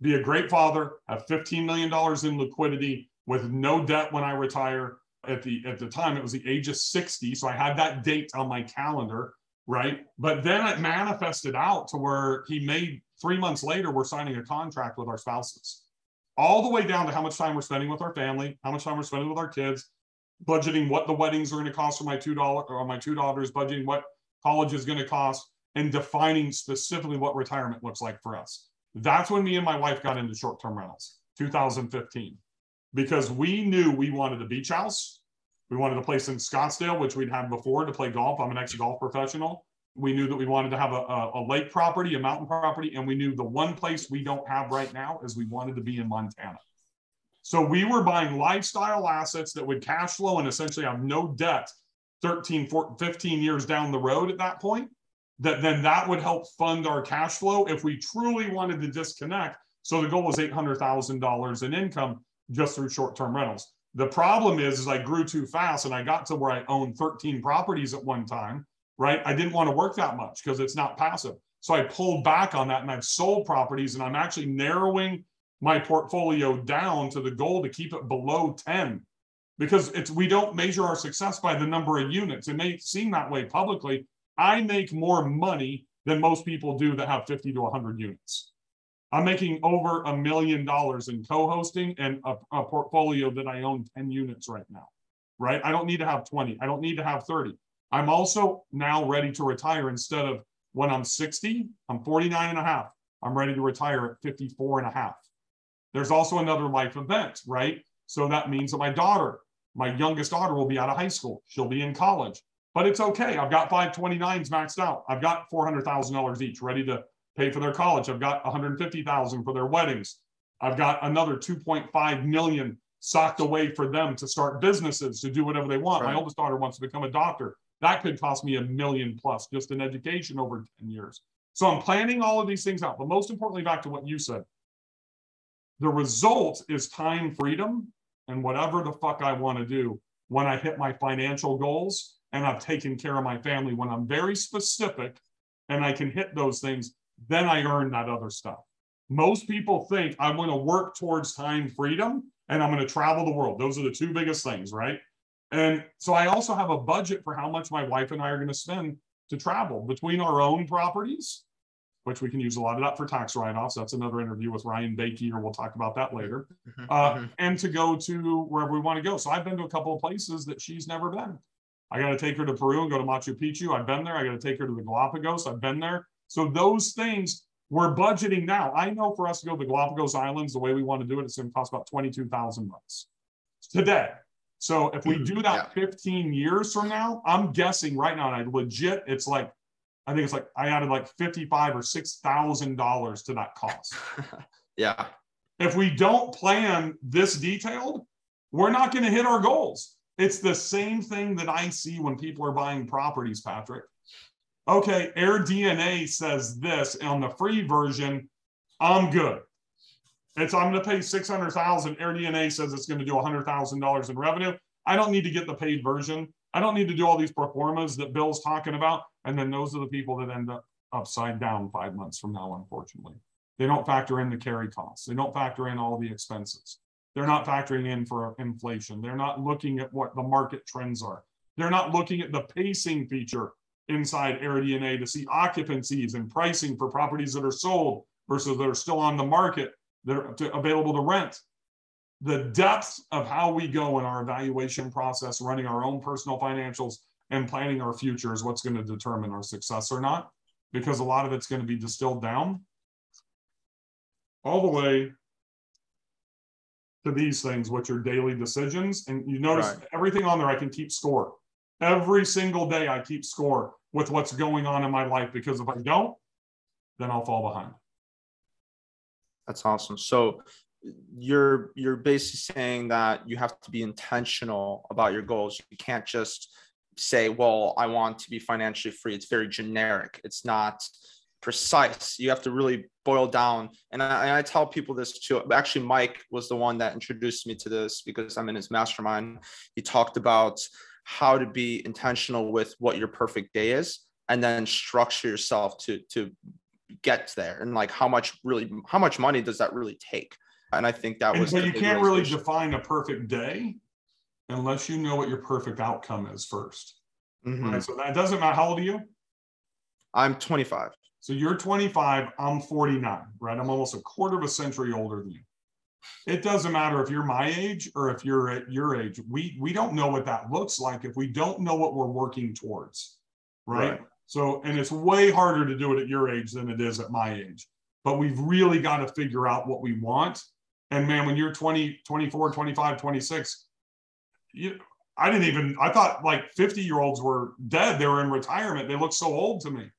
Be a great father, have $15 million in liquidity with no debt when I retire. At the at the time, it was the age of 60. So I had that date on my calendar, right? But then it manifested out to where he made three months later, we're signing a contract with our spouses. All the way down to how much time we're spending with our family, how much time we're spending with our kids, budgeting what the weddings are going to cost for my two dollar or my two daughters, budgeting what college is going to cost, and defining specifically what retirement looks like for us. That's when me and my wife got into short-term rentals, 2015, because we knew we wanted a beach house. We wanted a place in Scottsdale, which we'd had before to play golf. I'm an ex-golf professional. We knew that we wanted to have a, a, a, lake property, a mountain property, and we knew the one place we don't have right now is we wanted to be in Montana. So we were buying lifestyle assets that would cash flow and essentially have no debt 13, 14, 15 years down the road at that point, that then that would help fund our cash flow if we truly wanted to disconnect. So the goal was $800,000 in income just through short-term rentals. The problem is, is I grew too fast and I got to where I owned 13 properties at one time, right? I didn't want to work that much because it's not passive. So I pulled back on that and I've sold properties and I'm actually narrowing my portfolio down to the goal to keep it below 10 because it's we don't measure our success by the number of units. It may seem that way publicly. I make more money than most people do that have 50 to 100 units. I'm making over a million dollars in co-hosting and a, a, portfolio that I own 10 units right now. Right? I don't need to have 20. I don't need to have 30. I'm also now ready to retire instead of when I'm 60, I'm 49 and a half. I'm ready to retire at 54 and a half. There's also another life event, right? So that means that my daughter my youngest daughter will be out of high school. She'll be in college, but it's okay. I've got 529s maxed out. I've got $400,000 each ready to pay for their college. I've got 150,000 for their weddings. I've got another 2.5 million socked away for them to start businesses to do whatever they want. Right. My oldest daughter wants to become a doctor. That could cost me a million plus just in education over 10 years. So I'm planning all of these things out. But most importantly, back to what you said, the result is time freedom and whatever the fuck I want to do when I hit my financial goals and I've taken care of my family. When I'm very specific and I can hit those things, then I earn that other stuff. Most people think I'm going to work towards time freedom and I'm going to travel the world. Those are the two biggest things, right? And so I also have a budget for how much my wife and I are going to spend to travel between our own properties which we can use a lot of that for tax write-offs. That's another interview with Ryan Bakey, or we'll talk about that later. Mm-hmm, uh, mm-hmm. and to go to wherever we want to go. So I've been to a couple of places that she's never been. I got to take her to Peru and go to Machu Picchu. I've been there. I got to take her to the Galapagos. I've been there. So those things we're budgeting now. I know for us to go to the Galapagos Islands, the way we want to do it, it's going to cost about 22,000 bucks today. So if we mm-hmm. do that yeah. 15 years from now, I'm guessing right now, and I legit, it's like I think it's like I added like fifty-five or six thousand dollars to that cost. yeah. If we don't plan this detailed, we're not going to hit our goals. It's the same thing that I see when people are buying properties, Patrick. Okay, AirDNA says this on the free version. I'm good. It's I'm going to pay six hundred thousand. AirDNA says it's going to do hundred thousand dollars in revenue. I don't need to get the paid version. I don't need to do all these pro formas that Bill's talking about. And then those are the people that end up upside down five months from now, unfortunately. They don't factor in the carry costs. They don't factor in all the expenses. They're not factoring in for inflation. They're not looking at what the market trends are. They're not looking at the pacing feature inside AirDNA to see occupancies and pricing for properties that are sold versus that are still on the market that are to, available to rent. The depth of how we go in our evaluation process, running our own personal financials and planning our future is what's going to determine our success or not, because a lot of it's going to be distilled down all the way to these things, which are daily decisions. And you notice right. everything on there, I can keep score. Every single day, I keep score with what's going on in my life because if I don't, then I'll fall behind. That's awesome. So you're you're basically saying that you have to be intentional about your goals. You can't just say, "Well, I want to be financially free." It's very generic. It's not precise. You have to really boil down. And I, and I, tell people this too. Actually, Mike was the one that introduced me to this because I'm in his mastermind. He talked about how to be intentional with what your perfect day is and then structure yourself to to get there and like how much really how much money does that really take and i think that was but you can't really define a perfect day unless you know what your perfect outcome is 1st mm-hmm. right so that doesn't matter how old are you i'm 25 so you're 25, I'm 49, right? I'm almost a quarter of a century older than you. It doesn't matter if you're my age or if you're at your age. We we don't know what that looks like if we don't know what we're working towards. Right? right. So and it's way harder to do it at your age than it is at my age. But we've really got to figure out what we want. And man, when you're 20, 24, 25, 26, you I didn't even I thought like 50 year olds were dead. They were in retirement. They look so old to me.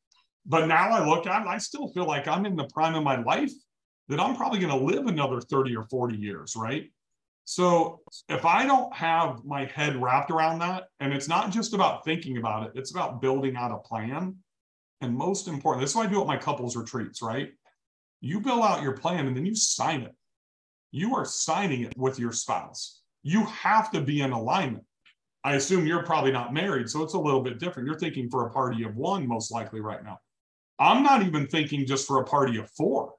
But now I look at it, I still feel like I'm in the prime of my life, that I'm probably going to live another 30 or 40 years, right? So if I don't have my head wrapped around that, and it's not just about thinking about it, it's about building out a plan. And most important, this is what I do at my couples retreats, right? You build out your plan and then you sign it. You are signing it with your spouse. You have to be in alignment. I assume you're probably not married, so it's a little bit different. You're thinking for a party of one, most likely right now. I'm not even thinking just for a party of four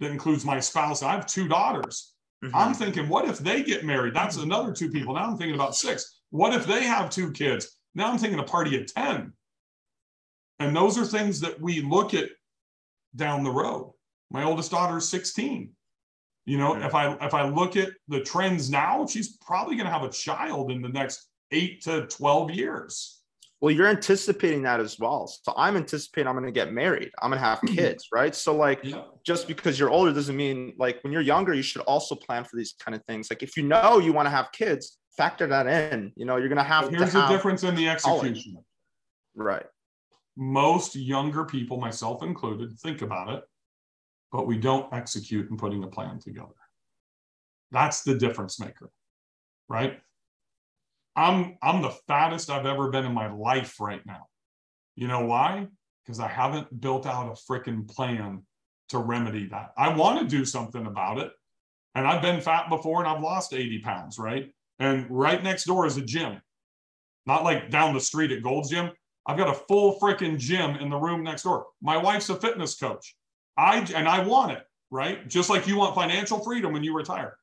that includes my spouse. I have two daughters. Mm-hmm. I'm thinking, what if they get married? That's another two people. Now I'm thinking about six. What if they have two kids? Now I'm thinking a party of 10. And those are things that we look at down the road. My oldest daughter is 16. You know, mm-hmm. if I if I look at the trends now, she's probably going to have a child in the next 8 to 12 years. Well, you're anticipating that as well. So I'm anticipating I'm going to get married. I'm going to have mm-hmm. kids, right? So like yeah. just because you're older doesn't mean like when you're younger you should also plan for these kind of things. Like if you know you want to have kids, factor that in. You know, you're going to have Here's to the difference in the execution. College. Right. Most younger people, myself included, think about it, but we don't execute in putting a plan together. That's the difference maker. Right? I'm I'm the fattest I've ever been in my life right now. You know why? Because I haven't built out a freaking plan to remedy that. I want to do something about it. And I've been fat before and I've lost 80 pounds, right? And right next door is a gym. Not like down the street at Gold's Gym. I've got a full freaking gym in the room next door. My wife's a fitness coach. I and I want it, right? Just like you want financial freedom when you retire.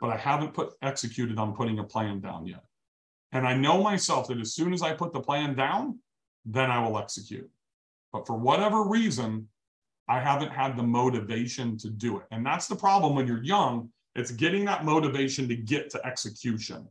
But I haven't put executed on putting a plan down yet. And I know myself that as soon as I put the plan down, then I will execute. But for whatever reason, I haven't had the motivation to do it. And that's the problem when you're young. It's getting that motivation to get to execution.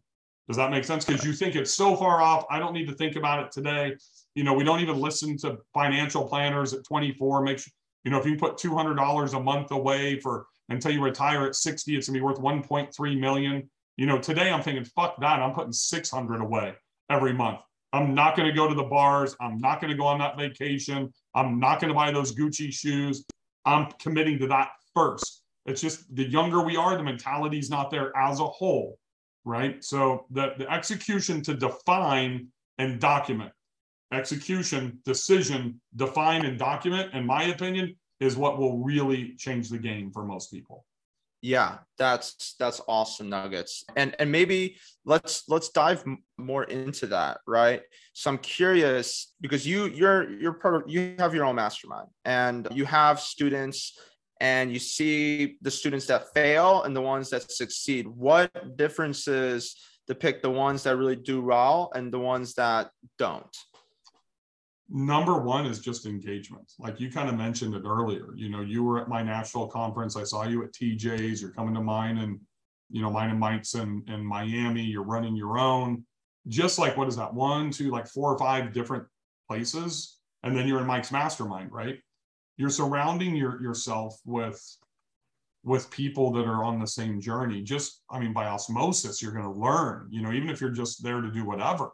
Does that make sense? Because you think it's so far off. I don't need to think about it today. You know, we don't even listen to financial planners at 24. Make sure, you know, if you put $200 a month away for until you retire at 60, it's gonna be worth 1.3 million. You know, today I'm thinking, fuck that. I'm putting 600 away every month. I'm not going to go to the bars. I'm not going to go on that vacation. I'm not going to buy those Gucci shoes. I'm committing to that first. It's just the younger we are, the mentality is not there as a whole, right? So the, the execution to define and document, execution, decision, define and document, in my opinion, is what will really change the game for most people. Yeah, that's that's awesome nuggets. And and maybe let's let's dive more into that, right? So I'm curious because you you're you're part of you have your own mastermind and you have students and you see the students that fail and the ones that succeed. What differences depict the ones that really do well and the ones that don't? Number one is just engagement. Like you kind of mentioned it earlier. You know, you were at my national conference. I saw you at TJ's. You're coming to mine and, you know, mine and Mike's in, in Miami. You're running your own. Just like what is that? One, two, like four or five different places. And then you're in Mike's mastermind, right? You're surrounding your, yourself with with people that are on the same journey. Just, I mean, by osmosis, you're going to learn, you know, even if you're just there to do whatever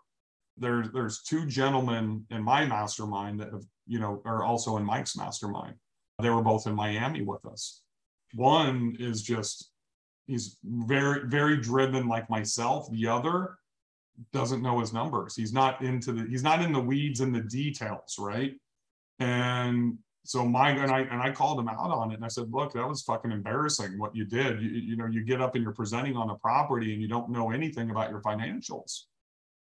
there's there's two gentlemen in my mastermind that have you know are also in Mike's mastermind. They were both in Miami with us. One is just he's very very driven like myself. The other doesn't know his numbers. He's not into the he's not in the weeds and the details, right? And so Mike and I and I called him out on it and I said, look, that was fucking embarrassing what you did. You, you know, you get up and you're presenting on a property and you don't know anything about your financials.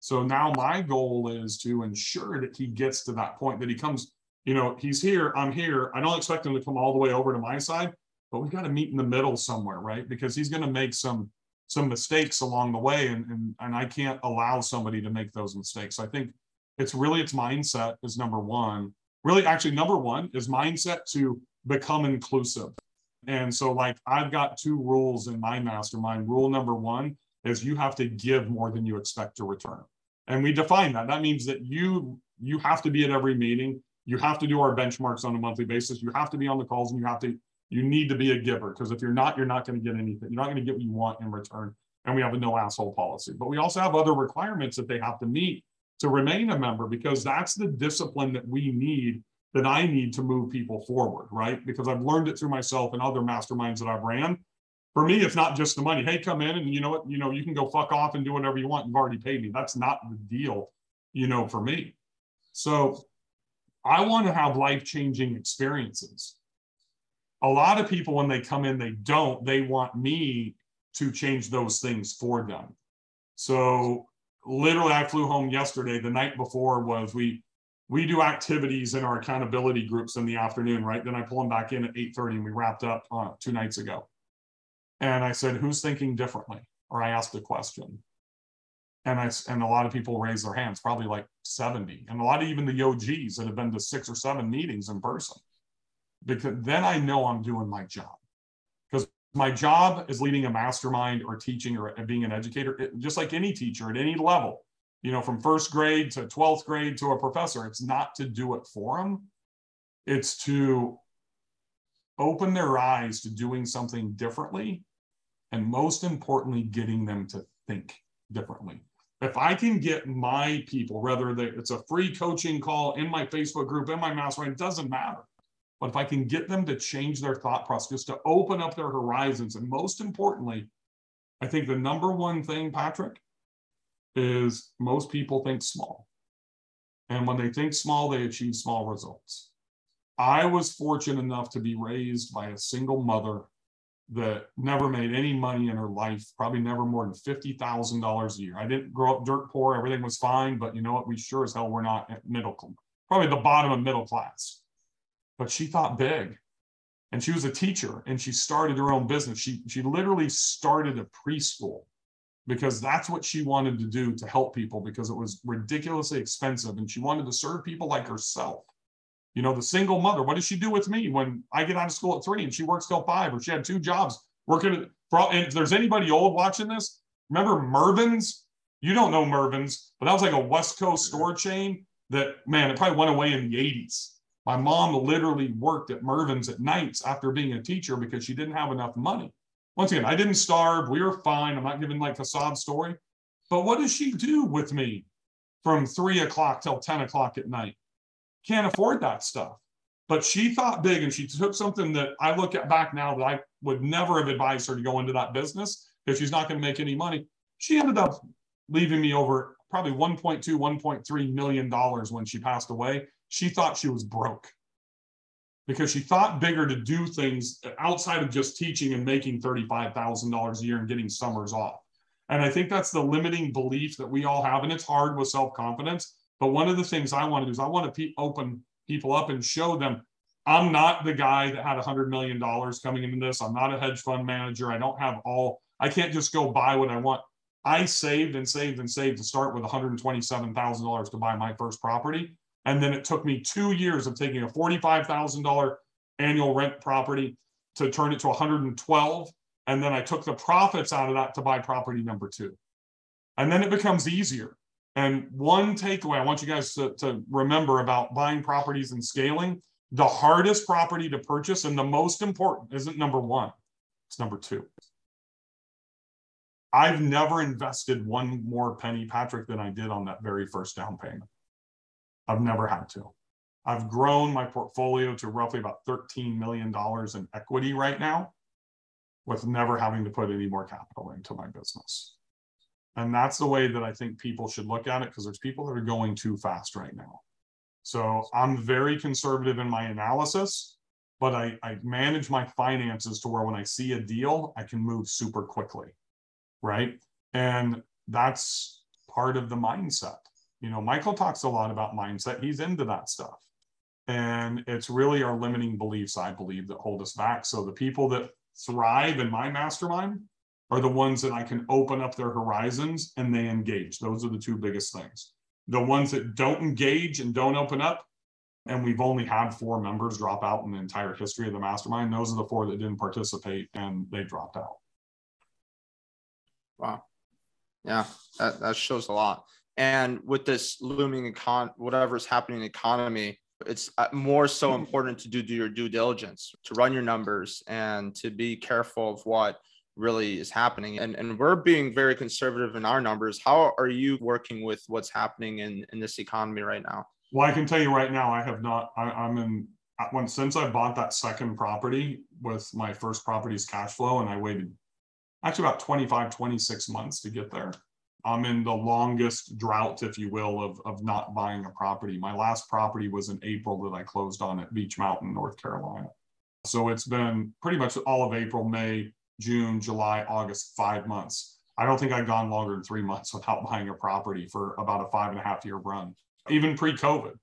So now my goal is to ensure that he gets to that point that he comes, you know, he's here, I'm here. I don't expect him to come all the way over to my side, but we've got to meet in the middle somewhere, right? Because he's going to make some some mistakes along the way and, and and I can't allow somebody to make those mistakes. I think it's really its mindset is number one. Really, actually, number one is mindset to become inclusive. And so, like, I've got two rules in my mastermind. Rule number one is you have to give more than you expect to return and we define that. That means that you you have to be at every meeting. You have to do our benchmarks on a monthly basis. You have to be on the calls and you have to you need to be a giver because if you're not you're not going to get anything. You're not going to get what you want in return. And we have a no asshole policy. But we also have other requirements that they have to meet to remain a member because that's the discipline that we need that i need to move people forward right? Because i've learned it through myself and other masterminds that i've ran for me, it's not just the money. Hey, come in and you know what? You know, you can go fuck off and do whatever you want. You've already paid me. That's not the deal, you know, for me. So I want to have life-changing experiences. A lot of people, when they come in, they don't. They want me to change those things for them. So literally, I flew home yesterday. The night before was we we do activities in our accountability groups in the afternoon, right? Then I pull them back in at 8:30 and we wrapped up uh, two nights ago. And I said, who's thinking differently? Or I asked a question. And I and a lot of people raised their hands, probably like 70. And a lot of even the OGs that have been to six or seven meetings in person. Because then I know I'm doing my job. Because my job is leading a mastermind or teaching or being an educator, it, just like any teacher at any level, you know, from first grade to 12th grade to a professor, it's not to do it for them. It's to open their eyes to doing something differently, and most importantly, getting them to think differently. If I can get my people, whether it's a free coaching call in my Facebook group, in my mastermind, it doesn't matter. But if I can get them to change their thought process, to open up their horizons, and most importantly, I think the number one thing, Patrick, is most people think small. And when they think small, they achieve small results. I was fortunate enough to be raised by a single mother that never made any money in her life, probably never more than $50,000 a year. I didn't grow up dirt poor, everything was fine, but you know what? We sure as hell were not at middle, probably the bottom of middle class. But she thought big. And she was a teacher and she started her own business. She, she literally started a preschool because that's what she wanted to do to help people because it was ridiculously expensive and she wanted to serve people like herself. You know, the single mother, what does she do with me when I get out of school at three and she works till five or she had two jobs working? For, and if there's anybody old watching this, remember Mervyn's? You don't know Mervyn's, but that was like a West Coast store chain that, man, it probably went away in the 80s. My mom literally worked at Mervyn's at nights after being a teacher because she didn't have enough money. Once again, I didn't starve. We were fine. I'm not giving like a sob story. But what does she do with me from three o'clock till 10 o'clock at night? Can't afford that stuff. But she thought big and she took something that I look at back now that I would never have advised her to go into that business if she's not going to make any money. She ended up leaving me over probably 1.2, 1.3 million dollars when she passed away. She thought she was broke. because she thought bigger to do things outside of just teaching and making $35,000 a year and getting summers off. And I think that's the limiting belief that we all have. And it's hard with self confidence. But one of the things I want to do is I want to pe- open people up and show them I'm not the guy that had $100 million coming into this. I'm not a hedge fund manager. I don't have all, I can't just go buy what I want. I saved and saved and saved to start with $127,000 to buy my first property. And then it took me two years of taking a $45,000 annual rent property to turn it to 112. And then I took the profits out of that to buy property number two. And then it becomes easier. And one takeaway I want you guys to, to remember about buying properties and scaling the hardest property to purchase and the most important isn't number one, it's number two. I've never invested one more penny, Patrick, than I did on that very first down payment. I've never had to. I've grown my portfolio to roughly about $13 million in equity right now with never having to put any more capital into my business. And that's the way that I think people should look at it because there's people that are going too fast right now. So I'm very conservative in my analysis, but I, I manage my finances to where when I see a deal, I can move super quickly. Right. And that's part of the mindset. You know, Michael talks a lot about mindset. He's into that stuff. And it's really our limiting beliefs, I believe, that hold us back. So the people that thrive in my mastermind are the ones that I can open up their horizons and they engage. Those are the two biggest things. The ones that don't engage and don't open up, and we've only had four members drop out in the entire history of the mastermind. Those are the four that didn't participate and they dropped out. Wow. Yeah, that, that shows a lot. And with this looming econ, whatever's happening in the economy, it's uh, more so important to do, do your due diligence, to run your numbers, and to be careful of what really is happening. And, and we're being very conservative in our numbers. How are you working with what's happening in, in this economy right now? Well, I can tell you right now, I have not, I, I'm in, when since I bought that second property with my first property's cash flow, and I waited actually about 25, 26 months to get there. I'm in the longest drought, if you will, of, of not buying a property. My last property was in April that I closed on at Beech Mountain, North Carolina. So it's been pretty much all of April, May, June, July, August, five months. I don't think I've gone longer than three months without buying a property for about a five and a half year run, even pre COVID.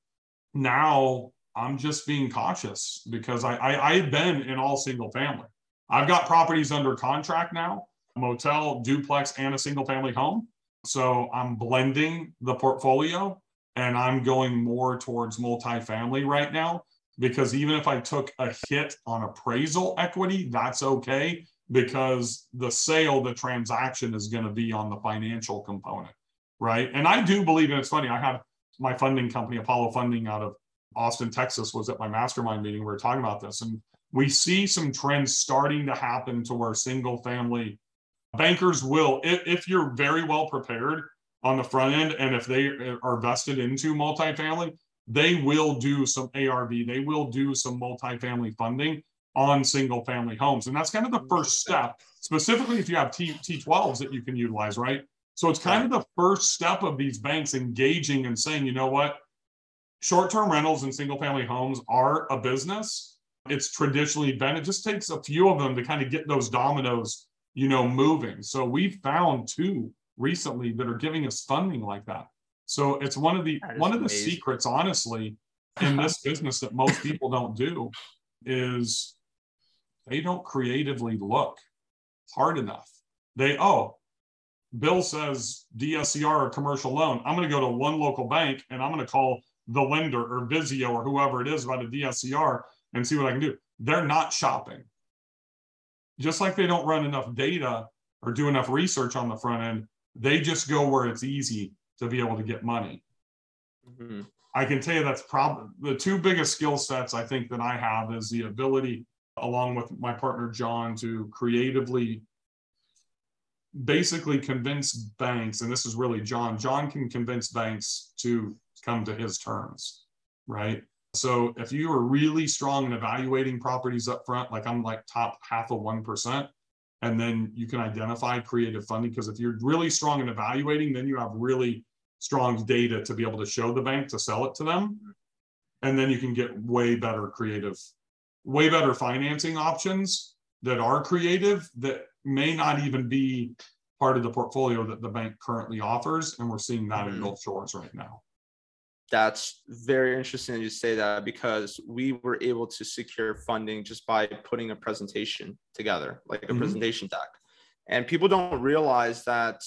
Now I'm just being cautious because I, I, I've been in all single family. I've got properties under contract now, motel, duplex, and a single family home. So I'm blending the portfolio and I'm going more towards multifamily right now because even if I took a hit on appraisal equity, that's okay because the sale, the transaction is going to be on the financial component, right? And I do believe, and it's funny, I had my funding company, Apollo Funding, out of Austin, Texas, was at my mastermind meeting. We were talking about this, and we see some trends starting to happen to where single family bankers will, if, if you're very well prepared on the front end, and if they are vested into multifamily, they will do some ARV, they will do some multifamily funding on single family homes. And that's kind of the first step, specifically if you have T, T12s that you can utilize, right? So it's kind of the first step of these banks engaging and saying, you know what, short term rentals and single family homes are a business. It's traditionally been, it just takes a few of them to kind of get those dominoes you know, moving. So we've found two recently that are giving us funding like that. So it's one of the one of the secrets, honestly, in this business that most people don't do is they don't creatively look hard enough. They oh, Bill says DSCR or commercial loan. I'm going to go to one local bank and I'm going to call the lender or Visio or whoever it is about a DSCR and see what I can do. They're not shopping just like they don't run enough data or do enough research on the front end, they just go where it's easy to be able to get money. Mm-hmm. I can tell you that's probably the two biggest skill sets I think that I have is the ability, along with my partner John, to creatively basically convince banks, and this is really John, John can convince banks to come to his terms, right? So if you are really strong in evaluating properties up front, like I'm like top half of 1%, and then you can identify creative funding. Because if you're really strong in evaluating, then you have really strong data to be able to show the bank to sell it to them. And then you can get way better creative way better financing options that are creative that may not even be part of the portfolio that the bank currently offers. And we're seeing that mm-hmm. in Gulf Shores right now. That's very interesting that you say that because we were able to secure funding just by putting a presentation together, like a mm-hmm. presentation deck. And people don't realize that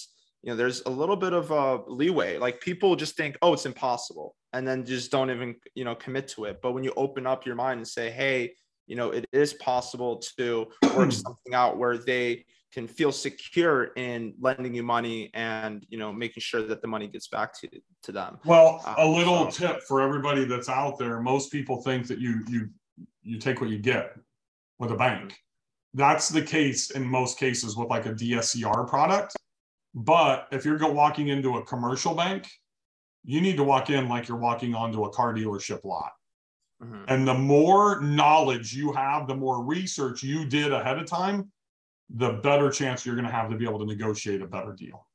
you know there's a little bit of a leeway like people just think oh it's impossible and then just don't even you know commit to it but when you open up your mind and say hey you know it is possible to work something out where they can feel secure in lending you money and you know making sure that the money gets back to to them well um, a little so. tip for everybody that's out there most people think that you you you take what you get with a bank that's the case in most cases with like a dscr product but if you're walking into a commercial bank, you need to walk in like you're walking onto a car dealership lot. Mm-hmm. And the more knowledge you have, the more research you did ahead of time, the better chance you're going to have to be able to negotiate a better deal.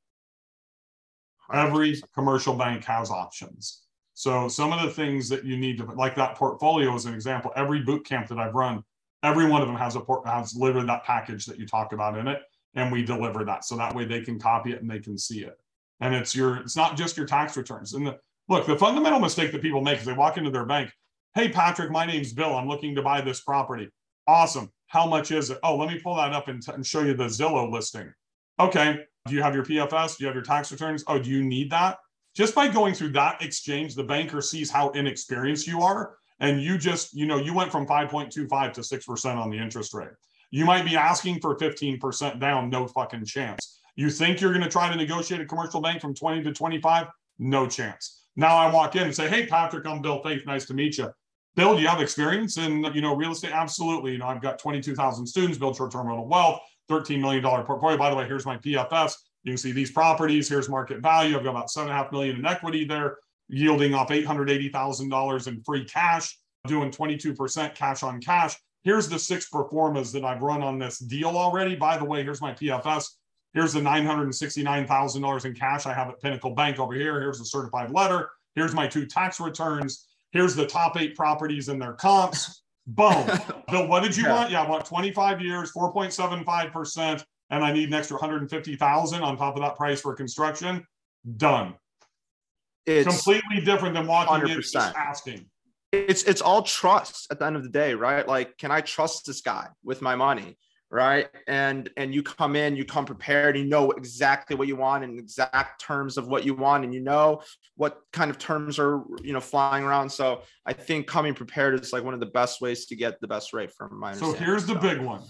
Every commercial bank has options. So some of the things that you need to like that portfolio as an example, every boot camp that I've run, every one of them has a port, has literally that package that you talk about in it and we deliver that so that way they can copy it and they can see it and it's your it's not just your tax returns and the, look the fundamental mistake that people make is they walk into their bank hey patrick my name's bill i'm looking to buy this property awesome how much is it oh let me pull that up and, t- and show you the zillow listing okay do you have your pfs do you have your tax returns oh do you need that just by going through that exchange the banker sees how inexperienced you are and you just you know you went from 5.25 to 6% on the interest rate you might be asking for 15% down, no fucking chance. You think you're going to try to negotiate a commercial bank from 20 to 25? No chance. Now I walk in and say, "Hey Patrick, I'm Bill Faeth. Nice to meet you." Bill, do you have experience in you know real estate? Absolutely. You know, I've got 22,000 students, build short-term rental wealth, 13 million dollar portfolio. By the way, here's my PFS. You can see these properties. Here's market value. I've got about seven and a half million in equity there, yielding off $880,000 in free cash, doing 22% cash on cash here's the six pro formas that I've run on this deal already. By the way, here's my PFS. Here's the $969,000 in cash I have at Pinnacle Bank over here. Here's the certified letter. Here's my two tax returns. Here's the top eight properties and their comps. Boom. Bill, what did you yeah. want? Yeah, I want 25 years, 4.75%, and I need an extra 150,000 on top of that price for construction. Done. It's completely different than walking 100%. in just asking it's it's all trust at the end of the day, right? Like, can I trust this guy with my money? Right. And and you come in, you come prepared, you know exactly what you want and exact terms of what you want, and you know what kind of terms are you know flying around. So I think coming prepared is like one of the best ways to get the best rate from my So here's the big one.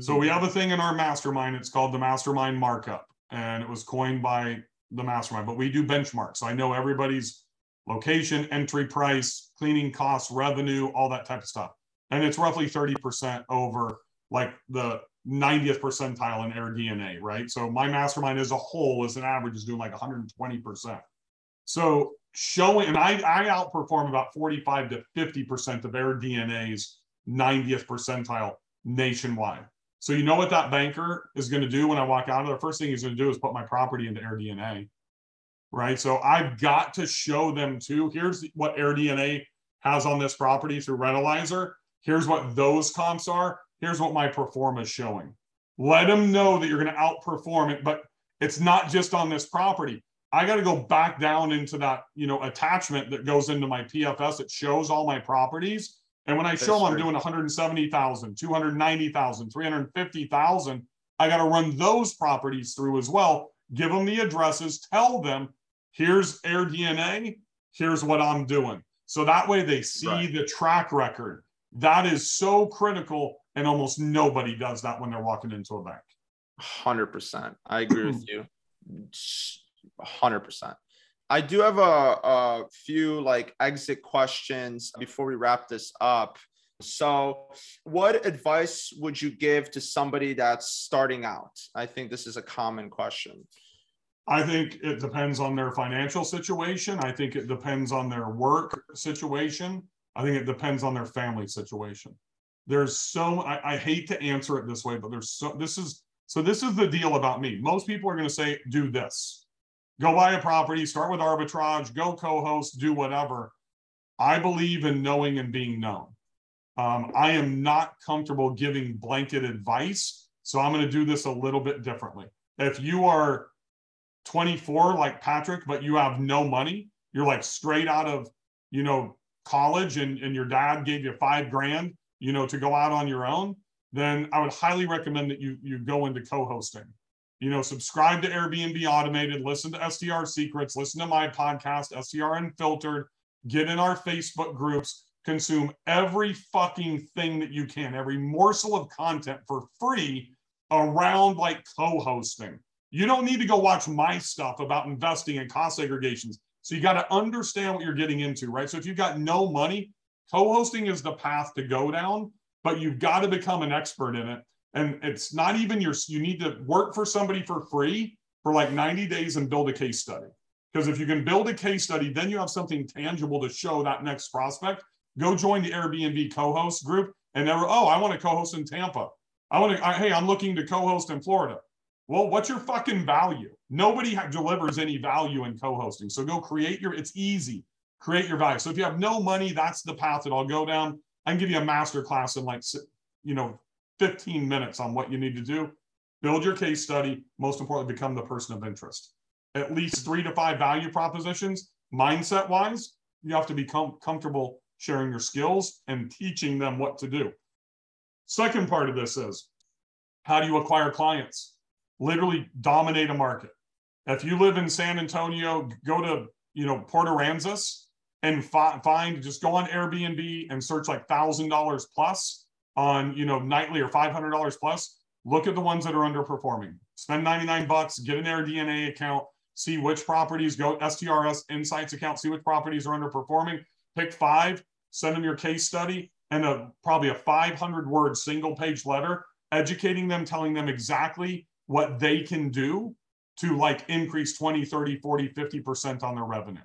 So we mm-hmm. have a thing in our mastermind, it's called the mastermind markup, and it was coined by the mastermind, but we do benchmarks. So I know everybody's location, entry price, cleaning costs, revenue, all that type of stuff. And it's roughly 30% over like the 90th percentile in AirDNA, right? So my mastermind as a whole, as an average, is doing like 120%. So showing, and I, I outperform about 45 to 50% of AirDNA's 90th percentile nationwide. So you know what that banker is going to do when I walk out of there? First thing he's going to do is put my property into AirDNA right? So I've got to show them too. Here's what AirDNA has on this property through Rentalizer. Here's what those comps are. Here's what my pro forma is showing. Let them know that you're going to outperform it, but it's not just on this property. I got to go back down into that, you know, attachment that goes into my PFS. It shows all my properties. And when I show them I'm doing 170,000, 290,000, 350,000, I got to run those properties through as well. Give them the addresses, tell them here's AirDNA, here's what I'm doing. So that way they see right. the track record. That is so critical. And almost nobody does that when they're walking into a bank. 100%. I agree with hmm. you. 100%. I do have a, a few like exit questions before we wrap this up. So, what advice would you give to somebody that's starting out? I think this is a common question. I think it depends on their financial situation. I think it depends on their work situation. I think it depends on their family situation. There's so I, I hate to answer it this way, but there's so this is so this is the deal about me. Most people are going to say, do this. Go buy a property, start with arbitrage, go co-host, do whatever. I believe in knowing and being known. Um, I am not comfortable giving blanket advice, so I'm going to do this a little bit differently. If you are 24 like Patrick, but you have no money, you're like straight out of, you know, college and, and your dad gave you five grand, you know, to go out on your own, then I would highly recommend that you you go into co-hosting. You know, subscribe to Airbnb Automated, listen to STR Secrets, listen to my podcast, STR Unfiltered, get in our Facebook groups, consume every fucking thing that you can, every morsel of content for free around like co-hosting. You don't need to go watch my stuff about investing and cost segregations. So you got to understand what you're getting into, right? So if you've got no money, co-hosting is the path to go down, but you've got to become an expert in it. And it's not even your, you need to work for somebody for free for like 90 days and build a case study. Because if you can build a case study, then you have something tangible to show that next prospect. Go join the Airbnb co-host group and never, oh, I want to co-host in Tampa. I want to, I, hey, I'm looking to co-host in Florida. Well, what's your fucking value? Nobody delivers any value in co-hosting. So go create your. It's easy. Create your value. So if you have no money, that's the path that I'll go down. I can give you a master class in like, you know, 15 minutes on what you need to do. Build your case study. Most importantly, become the person of interest. At least three to five value propositions. Mindset wise, you have to become comfortable sharing your skills and teaching them what to do. Second part of this is how do you acquire clients? literally dominate a market. If you live in San Antonio, go to you know Port Aransas and fi- find just go on Airbnb and search like thousand dollars plus on you know nightly or five hundred dollars plus. Look at the ones that are underperforming. Spend ninety nine bucks, get an AirDNA account, see which properties go STRS Insights account, see which properties are underperforming. Pick five, send them your case study and a probably a 500 word single page letter educating them, telling them exactly what they can do to like increase 20, 30, 40, 50% on their revenue.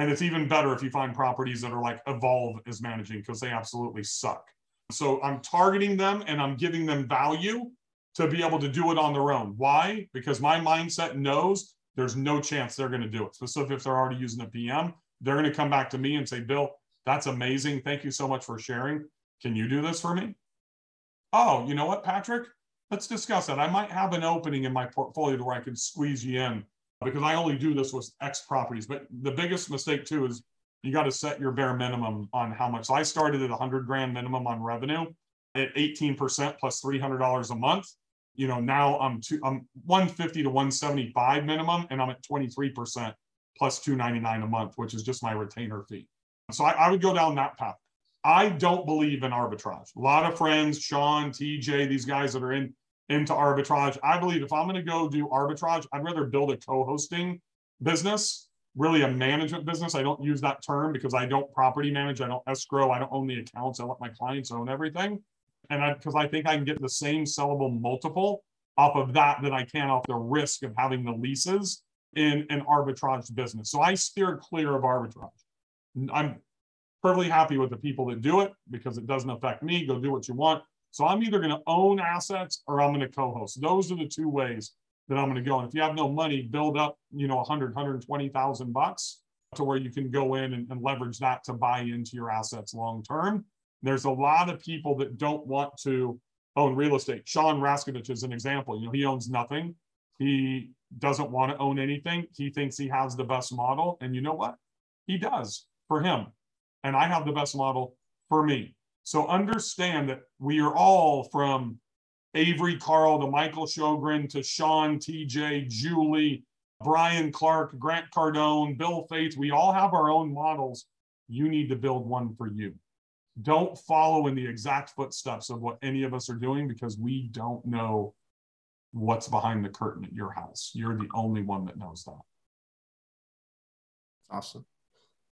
And it's even better if you find properties that are like Evolve is managing because they absolutely suck. So I'm targeting them and I'm giving them value to be able to do it on their own. Why? Because my mindset knows there's no chance they're going to do it. Especially if they're already using a PM, they're going to come back to me and say, Bill, that's amazing. Thank you so much for sharing. Can you do this for me? Oh, you know what, Patrick? let's discuss that. I might have an opening in my portfolio where I can squeeze you in because I only do this with X properties. But the biggest mistake too is you got to set your bare minimum on how much. So I started at 100 grand minimum on revenue at 18% plus $300 a month. You know, now I'm two, I'm 150 to 175 minimum, and I'm at 23% plus 299 a month, which is just my retainer fee. So I, I would go down that path. I don't believe in arbitrage. A lot of friends, Sean, TJ, these guys that are in into arbitrage. I believe if I'm going to go do arbitrage, I'd rather build a co-hosting business, really a management business. I don't use that term because I don't property manage, I don't escrow, I don't own the accounts. I let my clients own everything. And I because I think I can get the same sellable multiple off of that that I can off the risk of having the leases in an arbitrage business. So I steer clear of arbitrage. I'm perfectly happy with the people that do it because it doesn't affect me. Go do what you want. So I'm either going to own assets or I'm going to co-host. Those are the two ways that I'm going to go. And if you have no money, build up, you know, 100, 120,000 bucks to where you can go in and, and leverage that to buy into your assets long term. There's a lot of people that don't want to own real estate. Sean Rakidzich is an example. You know, he owns nothing. He doesn't want to own anything. He thinks he has the best model. And you know what? He does for him. And I have the best model for me. So understand that we are all from Avery Carl to Michael Sjogren to Sean, TJ, Julie, Brian Clark, Grant Cardone, Bill Faeth. We all have our own models. You need to build one for you. Don't follow in the exact footsteps of what any of us are doing because we don't know what's behind the curtain at your house. You're the only one that knows that. Awesome.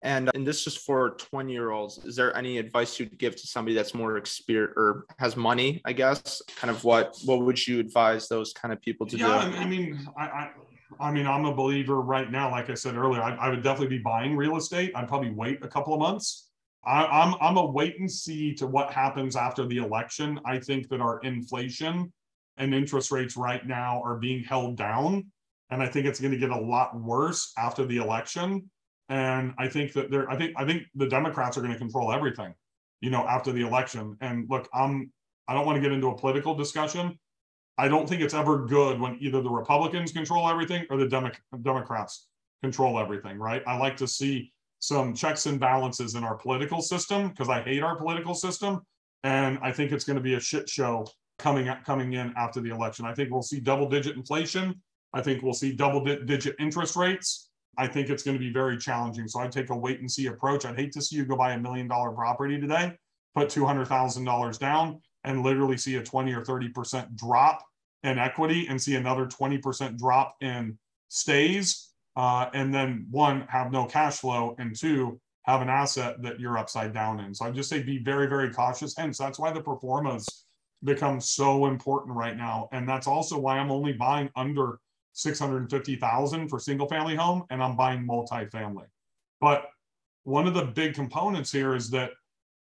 And, and this is for 20 year olds. Is there any advice you'd give to somebody that's more experienced or has money, I guess? Kind of what what would you advise those kind of people to yeah, do? I mean, I, I, I mean, I'm a believer right now, like I said earlier, I, I would definitely be buying real estate. I'd probably wait a couple of months. I, I'm I'm a wait and see to what happens after the election. I think that our inflation and interest rates right now are being held down. And I think it's going to get a lot worse after the election. And I think that they're, I think, I think the Democrats are going to control everything. you know, after the election. And look, I'm I don't want to get into a political discussion. I don't think it's ever good when either the Republicans control everything or the Demo- Democrats control everything, right? I like to see some checks and balances in our political system because I hate our political system. And I think it's going to be a shit show coming coming in after the election. I think we'll see double digit inflation. I think we'll see double digit interest rates. I think it's going to be very challenging. So I take a wait and see approach. I'd hate to see you go buy a million dollar property today, put $200,000 down, and literally see a 20 or 30% drop in equity and see another 20% drop in stays. Uh, and then one, have no cash flow, and two, have an asset that you're upside down in. So I just say be very, very cautious. Hence, that's why the pro formas become so important right now. And that's also why I'm only buying under 650,000 for single family home and I'm buying multifamily. But one of the big components here is that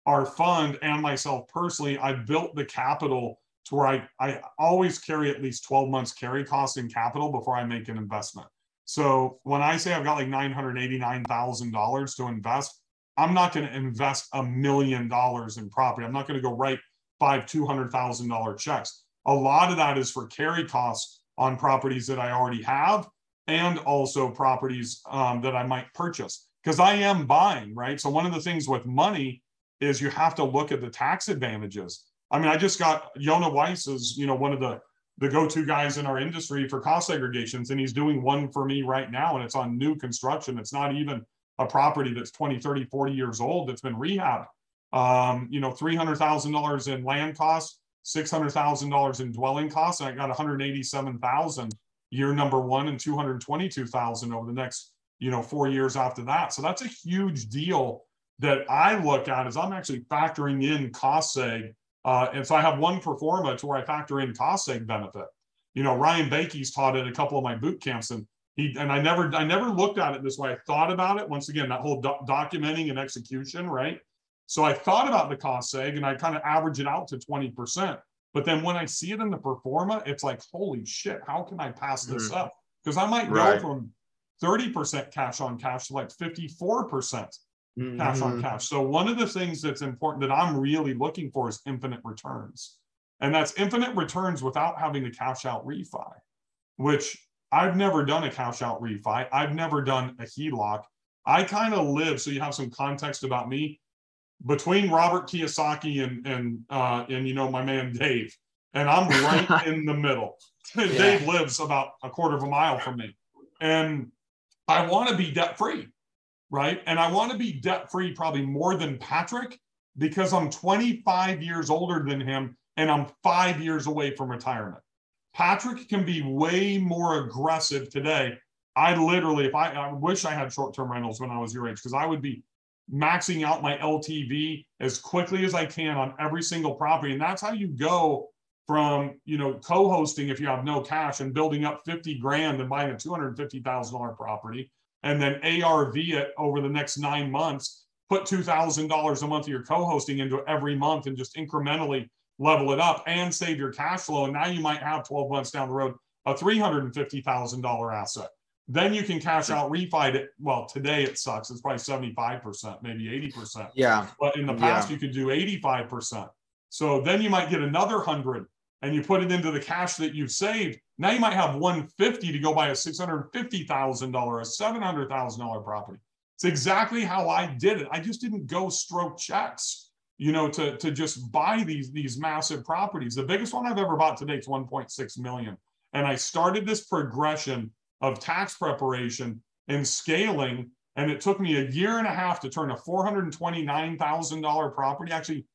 our fund and myself personally, I built the capital to where I, I always carry at least 12 months carry costs in capital before I make an investment. So when I say I've got like $989,000 to invest, I'm not going to invest a million dollars in property. I'm not going to go write five $200,000 checks. A lot of that is for carry costs on properties that I already have and also properties um, that I might purchase because I am buying, right? So one of the things with money is you have to look at the tax advantages. I mean, I just got Yonah Weiss is, you know, one of the the go-to guys in our industry for cost segregations, and he's doing one for me right now, and it's on new construction. It's not even a property that's 20, 30, 40 years old that's been rehabbed. Um, you know, $300,000 in land costs, $600,000 in dwelling costs, and I got 187,000 year number one and 222,000 over the next, you know, four years after that. So that's a huge deal that I look at is I'm actually factoring in cost seg. Uh, and so I have one pro forma to where I factor in cost seg benefit. You know, Ryan Bakey's taught at a couple of my boot camps and he, and I never, I never looked at it this way. I thought about it once again, that whole do- documenting and execution, right? So I thought about the cost seg and I kind of average it out to 20%. But then when I see it in the pro forma, it's like, holy shit, how can I pass this mm. up? Because I might right. go from 30% cash on cash to like 54% mm-hmm. cash on mm-hmm. cash. So one of the things that's important that I'm really looking for is infinite returns. And that's infinite returns without having to cash out refi, which I've never done a cash out refi. I've never done a HELOC. I kind of live, so you have some context about me, between Robert Kiyosaki and and uh, and you know my man Dave, and I'm right in the middle. Yeah. Dave lives about a quarter of a mile from me, and I want to be debt free right? And I want to be debt free probably more than Patrick because I'm 25 years older than him and I'm five years away from retirement. Patrick can be way more aggressive today. I literally, if I, I wish I had short term rentals when I was your age, because I would be maxing out my LTV as quickly as I can on every single property. And that's how you go from, you know, co hosting if you have no cash and building up 50 grand and buying a $250,000 property and then ARV it over the next nine months, put $2,000 a month of your co hosting into every month and just incrementally level it up and save your cash flow. And now you might have 12 months down the road a $350,000 asset. Then you can cash out refi it. Well, today it sucks. It's probably 75%, maybe 80%. Yeah. But in the past, yeah. you could do 85%. So then you might get another 100 and you put it into the cash that you've saved. Now you might have 150 to go buy a $650,000, a $700,000 property. It's exactly how I did it. I just didn't go stroke checks, you know, to, to just buy these, these massive properties. The biggest one I've ever bought today is 1.6 million. And I started this progression of tax preparation and scaling. And it took me a year and a half to turn a $429,000 property, actually,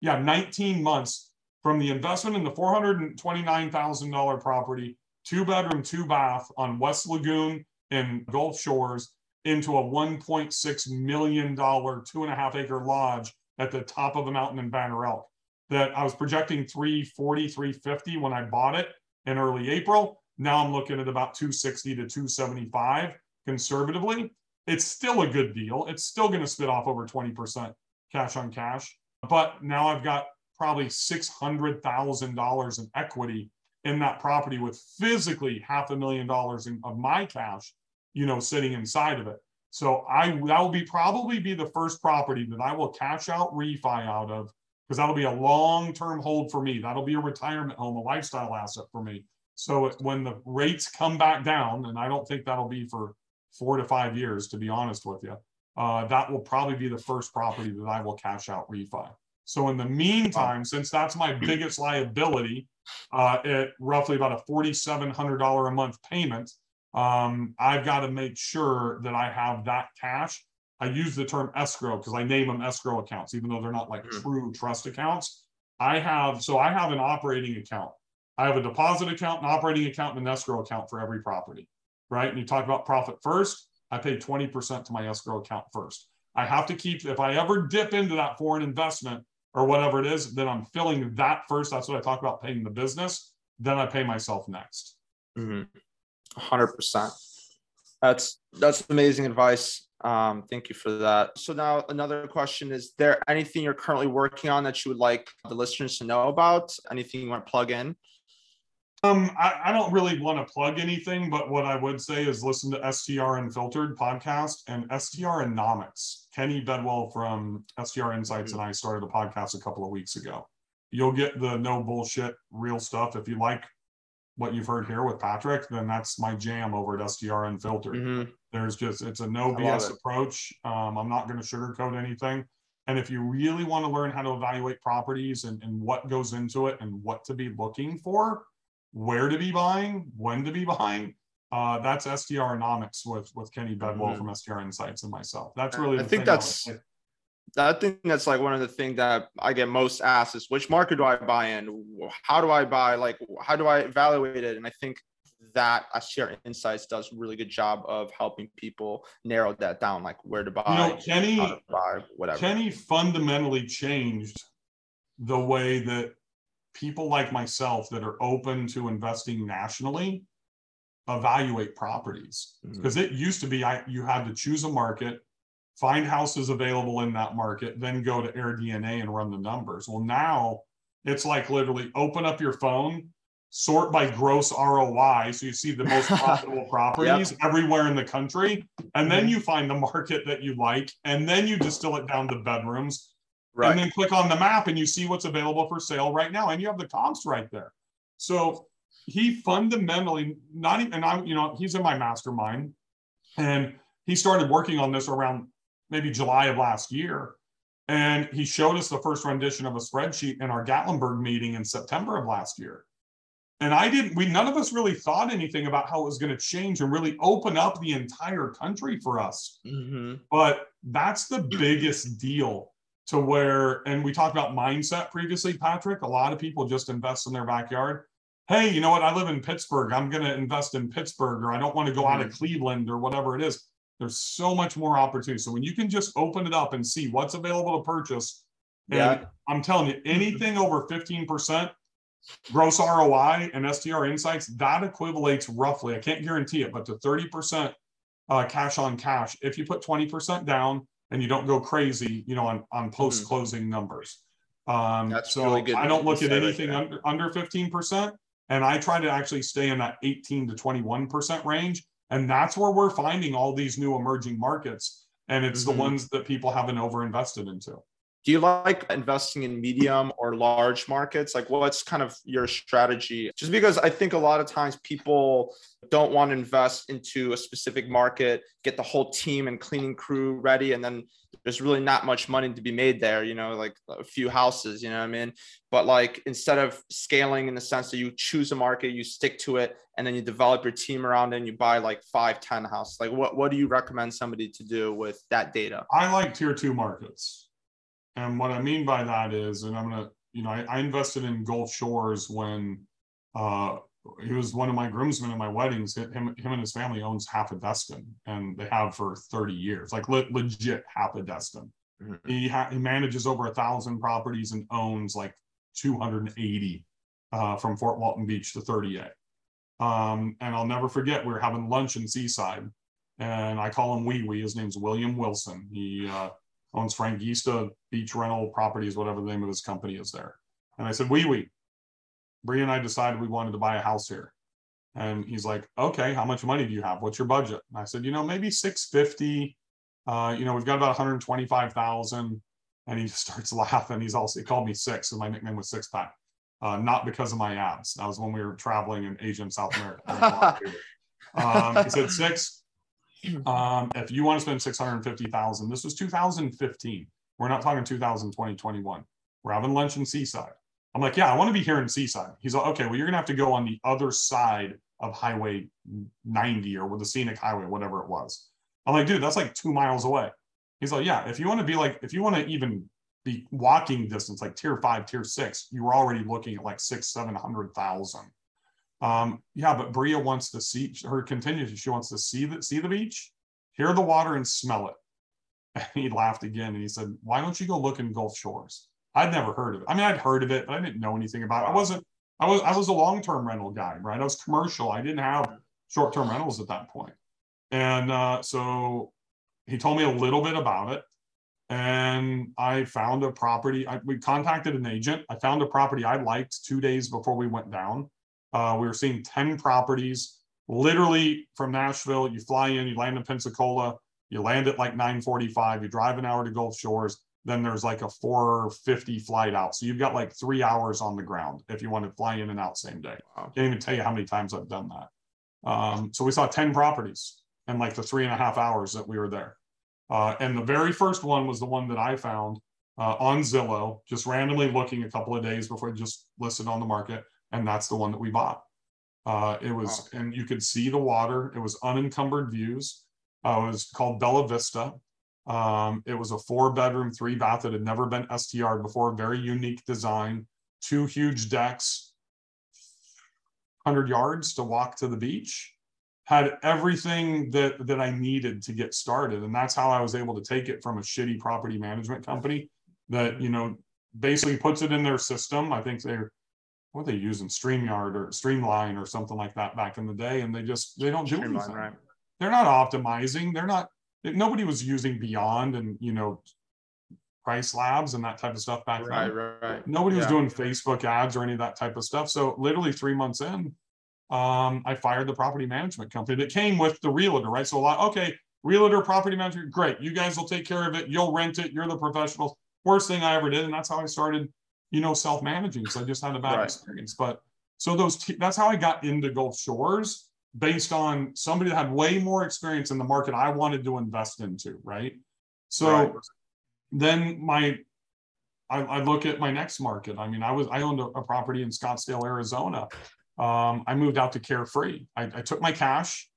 yeah, 19 months from the investment in the $429,000 property, two bedroom, two bath on West Lagoon in Gulf Shores into a $1.6 million, two and a half acre lodge at the top of a mountain in Banner Elk that I was projecting 340, 350 when I bought it in early April. Now I'm looking at about 260 to 275 conservatively. It's still a good deal. It's still going to spit off over 20% cash on cash. But now I've got probably $600,000 in equity in that property with physically half a million dollars in, of my cash, you know, sitting inside of it. So I that will be probably be the first property that I will cash out refi out of because that'll be a long-term hold for me. That'll be a retirement home, a lifestyle asset for me. So when the rates come back down, and I don't think that'll be for four to five years, to be honest with you, uh, that will probably be the first property that I will cash out refi. So in the meantime, since that's my biggest liability, uh, at roughly about a $4,700 a month payment, um, I've got to make sure that I have that cash. I use the term escrow because I name them escrow accounts, even though they're not like mm-hmm. true trust accounts. I have, so I have an operating account. I have a deposit account, an operating account, and an escrow account for every property, right? And you talk about profit first, I pay 20% to my escrow account first. I have to keep, if I ever dip into that foreign investment or whatever it is, then I'm filling that first. That's what I talk about paying the business. Then I pay myself next. Mm-hmm. 100%. That's that's amazing advice. Um, thank you for that. So now another question: Is there anything you're currently working on that you would like the listeners to know about? Anything you want to plug in? Um, I, I don't really want to plug anything, but what I would say is listen to STR Unfiltered podcast and STR STRonomics. Kenny Bedwell from STR Insights and I started a podcast a couple of weeks ago. You'll get the no bullshit, real stuff. If you like what you've heard here with Patrick, then that's my jam over at STR Unfiltered. Mm-hmm. There's just it's a no BS approach. Um, I'm not going to sugarcoat anything. And if you really want to learn how to evaluate properties and, and what goes into it and what to be looking for, where to be buying, when to be buying, uh, that's STRonomics with with Kenny Bedwell mm-hmm. from STR Insights and myself. That's really I think that's I think that's like one of the things that I get most asked is which market do I buy in? How do I buy? Like, how do I evaluate it? And I think that STR Insights does a really good job of helping people narrow that down, like where to buy, you know, Kenny, buy, whatever. Kenny fundamentally changed the way that people like myself that are open to investing nationally evaluate properties because mm-hmm. it used to be I, you had to choose a market find houses available in that market, then go to AirDNA and run the numbers. Well, now it's like literally open up your phone, sort by gross ROI. So you see the most profitable properties yep. everywhere in the country. And then mm-hmm. you find the market that you like. And then you distill it down to bedrooms. Right. And then click on the map and you see what's available for sale right now. And you have the comps right there. So he fundamentally, not even, and I'm, you know, he's in my mastermind. And he started working on this around maybe July of last year. And he showed us the first rendition of a spreadsheet in our Gatlinburg meeting in September of last year. And I didn't, we none of us really thought anything about how it was going to change and really open up the entire country for us. Mm-hmm. But that's the biggest deal to where, and we talked about mindset previously, Patrick. A lot of people just invest in their backyard. Hey, you know what? I live in Pittsburgh. I'm going to invest in Pittsburgh, or I don't want to go mm-hmm. out of Cleveland or whatever it is. There's so much more opportunity. So when you can just open it up and see what's available to purchase, and yeah. I'm telling you, anything over 15% gross ROI and STR insights, that equivalates roughly, I can't guarantee it, but to 30% uh, cash on cash. If you put 20% down and you don't go crazy, you know, on, on post closing mm-hmm. numbers. Um, That's so really good I don't look at anything under, under 15%. And I try to actually stay in that 18 to 21% range and that's where we're finding all these new emerging markets. And it's mm-hmm. the ones that people haven't overinvested into. Do you like investing in medium or large markets? Like, what's kind of your strategy? Just because I think a lot of times people don't want to invest into a specific market, get the whole team and cleaning crew ready, and then there's really not much money to be made there, you know, like a few houses, you know what I mean? But like instead of scaling in the sense that you choose a market, you stick to it, and then you develop your team around it and you buy like five ten 10 houses. Like what, what do you recommend somebody to do with that data? I like tier two markets. And what I mean by that is, and I'm gonna, you know, I, I invested in Gulf Shores when uh, he was one of my groomsmen at my weddings. Him, him and his family owns half a Destin, and they have for 30 years, like le- legit half a Destin. Mm-hmm. He ha- he manages over a thousand properties and owns like 280 uh, from Fort Walton Beach to 30A. Um, and I'll never forget we were having lunch in Seaside, and I call him Wee Wee. His name's William Wilson. He uh, owns Frankista Beach Rental Properties, whatever the name of his company is there. And I said, Wee Wee, Bree and I decided we wanted to buy a house here. And he's like, okay, how much money do you have? What's your budget? And I said, you know, maybe 650 Uh, you know, we've got about 125,000. And he starts laughing. He's also, he called me six, and my nickname was Six Pack. Uh, not because of my abs. That was when we were traveling in Asia and South America. um, he said, Six, um, if you want to spend 650,000, this was 2015. We're not talking 2020, 21. We're having lunch in Seaside. I'm like, yeah, I want to be here in Seaside. He's like, okay, well, you're going to have to go on the other side of Highway 90 or with the scenic highway, whatever it was. I'm like, dude, that's like two miles away. He's like, yeah, if you want to be like, if you want to even be walking distance, like tier five, tier six, you were already looking at like six, seven hundred thousand. Um, yeah, but Bria wants to see her continues. She wants to see the see the beach, hear the water, and smell it. And he laughed again and he said, Why don't you go look in Gulf Shores? I'd never heard of it. I mean, I'd heard of it, but I didn't know anything about it. I wasn't, I was I was a long-term rental guy, right? I was commercial. I didn't have short-term rentals at that point. And uh, so he told me a little bit about it and I found a property. I, we contacted an agent. I found a property I liked two days before we went down. Uh, we were seeing 10 properties literally from Nashville. You fly in, you land in Pensacola, you land at like 945, you drive an hour to Gulf Shores. Then there's like a 450 flight out. So you've got like three hours on the ground if you want to fly in and out same day. Wow. Can't even tell you how many times I've done that. Um, so we saw 10 properties in like the three and a half hours that we were there. Uh, and the very first one was the one that I found uh, on Zillow, just randomly looking a couple of days before it just listed on the market. And that's the one that we bought. Uh, it was, wow. and you could see the water. It was unencumbered views. Uh, it was called Bella Vista. Um, it was a four bedroom, three bath that had never been STR before. Very unique design. Two huge decks, 100 yards to walk to the beach had everything that that I needed to get started, and that's how I was able to take it from a shitty property management company that you know basically puts it in their system. I think they're what they using Streamyard or Streamline or something like that back in the day, and they just they don't do Streamline, anything. Right. They're not optimizing. They're not. Nobody was using Beyond and you know PriceLabs and that type of stuff back right, then. Right, right. Nobody yeah. was doing Facebook ads or any of that type of stuff. So literally three months in, um, I fired the property management company that came with the realtor, right? So a lot, okay, realtor, property management, great. You guys will take care of it. You'll rent it. You're the professionals. Worst thing I ever did. And that's how I started, you know, self-managing. So I just had a bad right. experience. But so those, t- that's how I got into Gulf Shores based on somebody that had way more experience in the market I wanted to invest into, right? So right. then my, I, I, look at my next market. I mean, I was, I owned a, a property in Scottsdale, Arizona um, I moved out to Carefree. I, I, took my cash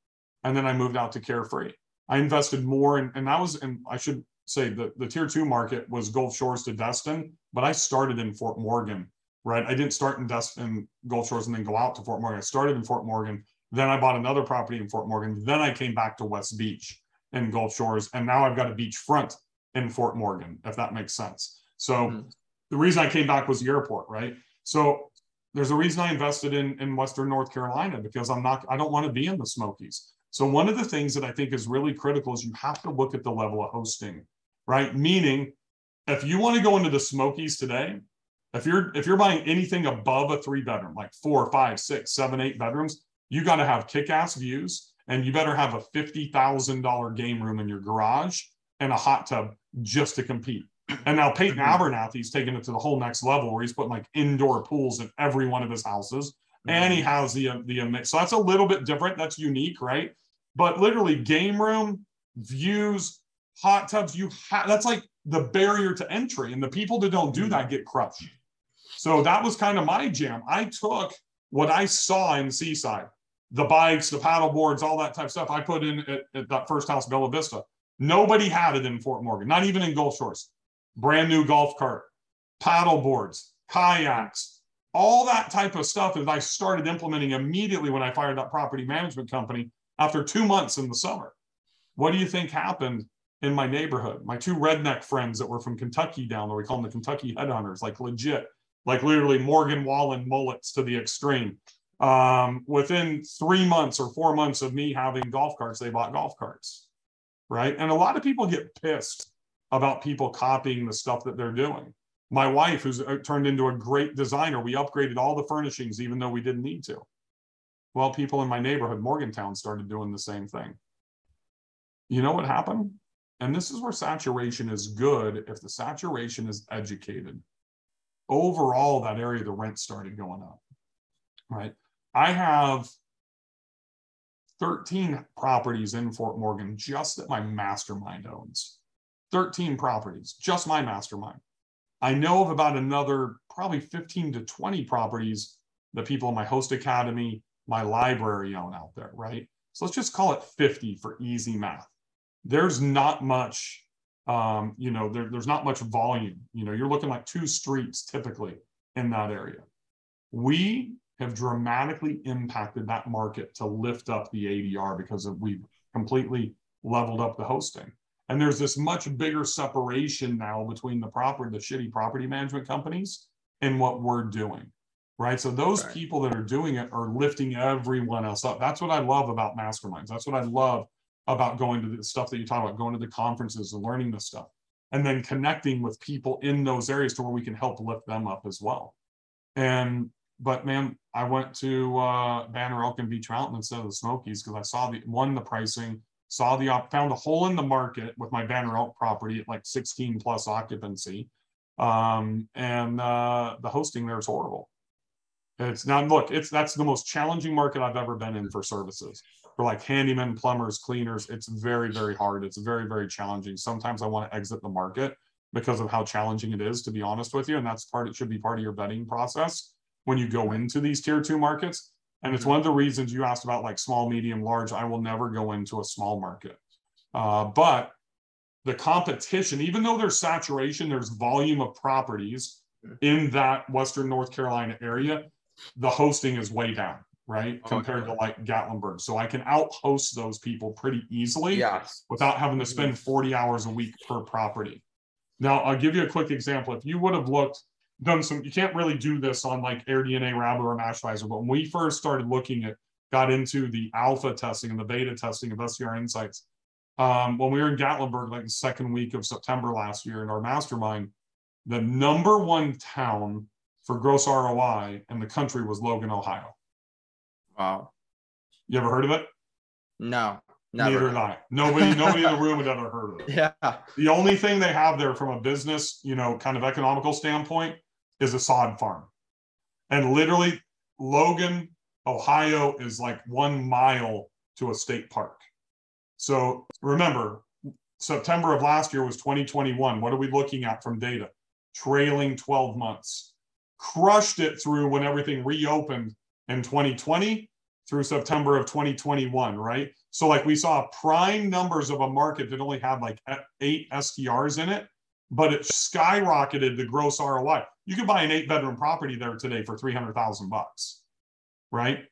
and then I moved out to Carefree. I invested more, in, and that was, and I should say the, the tier two market was Gulf Shores to Destin, but I started in Fort Morgan, right? I didn't start in Destin, Gulf Shores, and then go out to Fort Morgan. I started in Fort Morgan. Then I bought another property in Fort Morgan. Then I came back to West Beach in Gulf Shores. And now I've got a beachfront in Fort Morgan, if that makes sense. So mm-hmm. the reason I came back was the airport, right? So there's a reason I invested in, in Western North Carolina because I'm not, I don't want to be in the Smokies. So one of the things that I think is really critical is you have to look at the level of hosting, right? Meaning, if you want to go into the Smokies today, if you're if you're buying anything above a three bedroom, like four, five, six, seven, eight bedrooms, you got to have kick-ass views, and you better have a fifty thousand dollar game room in your garage and a hot tub just to compete. And now Peyton mm-hmm. Abernathy's taking it to the whole next level where he's putting like indoor pools in every one of his houses. And he mm-hmm. has the the so that's a little bit different. That's unique, right? But literally, game room, views, hot tubs. You have that's like the barrier to entry, and the people that don't do mm-hmm. that get crushed. So that was kind of my jam. I took what I saw in Seaside, the bikes, the paddle boards, all that type of stuff. I put in at, at that first house, Bella Vista. Nobody had it in Fort Morgan, not even in Gulf Shores brand new golf cart, paddle boards, kayaks, all that type of stuff that I started implementing immediately when I fired that property management company after two months in the summer. What do you think happened in my neighborhood? My two redneck friends that were from Kentucky down there, we call them the Kentucky headhunters, like legit, like literally Morgan Wallen mullets to the extreme. Um, within three months or four months of me having golf carts, they bought golf carts, right? And a lot of people get pissed about people copying the stuff that they're doing. My wife, who's uh, turned into a great designer, we upgraded all the furnishings even though we didn't need to. Well, people in my neighborhood, Morgantown, started doing the same thing. You know what happened? And this is where saturation is good if the saturation is educated. Overall, that area, the rent started going up, right? I have 13 properties in Fort Morgan just that my mastermind owns. 13 properties, just my mastermind. I know of about another probably 15 to 20 properties that people in my host academy, my library own out there, right? So let's just call it 50 for easy math. There's not much, um, you know, there, there's not much volume. You know, you're looking like two streets typically in that area. We have dramatically impacted that market to lift up the ADR because of, we've completely leveled up the hosting. And there's this much bigger separation now between the property, the shitty property management companies and what we're doing. Right. So those right. people that are doing it are lifting everyone else up. That's what I love about masterminds. That's what I love about going to the stuff that you talk about, going to the conferences and learning this stuff. And then connecting with people in those areas to where we can help lift them up as well. And but man, I went to uh, Banner Elk and Beech Mountain instead of the Smokies because I saw the one the pricing, saw the op, found a hole in the market with my Banner Elk property at like 16 plus occupancy, um, and uh, the hosting there is horrible. It's now look, it's that's the most challenging market I've ever been in for services. For like handymen, plumbers, cleaners, it's very very hard. It's very very challenging. Sometimes I want to exit the market because of how challenging it is. To be honest with you, and that's part. It should be part of your vetting process when you go into these tier two markets. And it's mm-hmm. one of the reasons you asked about like small, medium, large. I will never go into a small market. Uh, but the competition, even though there's saturation, there's volume of properties mm-hmm. in that Western North Carolina area, the hosting is way down, right? Oh, Compared to like Gatlinburg. So I can out host those people pretty easily yes. without having to spend mm-hmm. 40 hours a week per property. Now, I'll give you a quick example. If you would have looked done some, you can't really do this on like AirDNA, Rabbu, or Mashvisor, but when we first started looking at, got into the alpha testing and the beta testing of STR Insights, um, when we were in Gatlinburg, like the second week of September last year in our mastermind, the number one town for gross ROI in the country was Logan, Ohio. Wow. You ever heard of it? No. Never. Neither did I. Nobody, nobody in the room had ever heard of it. Yeah. The only thing they have there from a business, you know, kind of economical standpoint is a sod farm. And literally, Logan, Ohio is like one mile to a state park. So remember, September of last year was 2021. What are we looking at from data? Trailing 12 months. Crushed it through when everything reopened in 2020 through September of 2021, right? So, like we saw prime numbers of a market that only had like eight STRs in it, but it skyrocketed the gross ROI. You could buy an eight bedroom property there today for 300,000 bucks, right?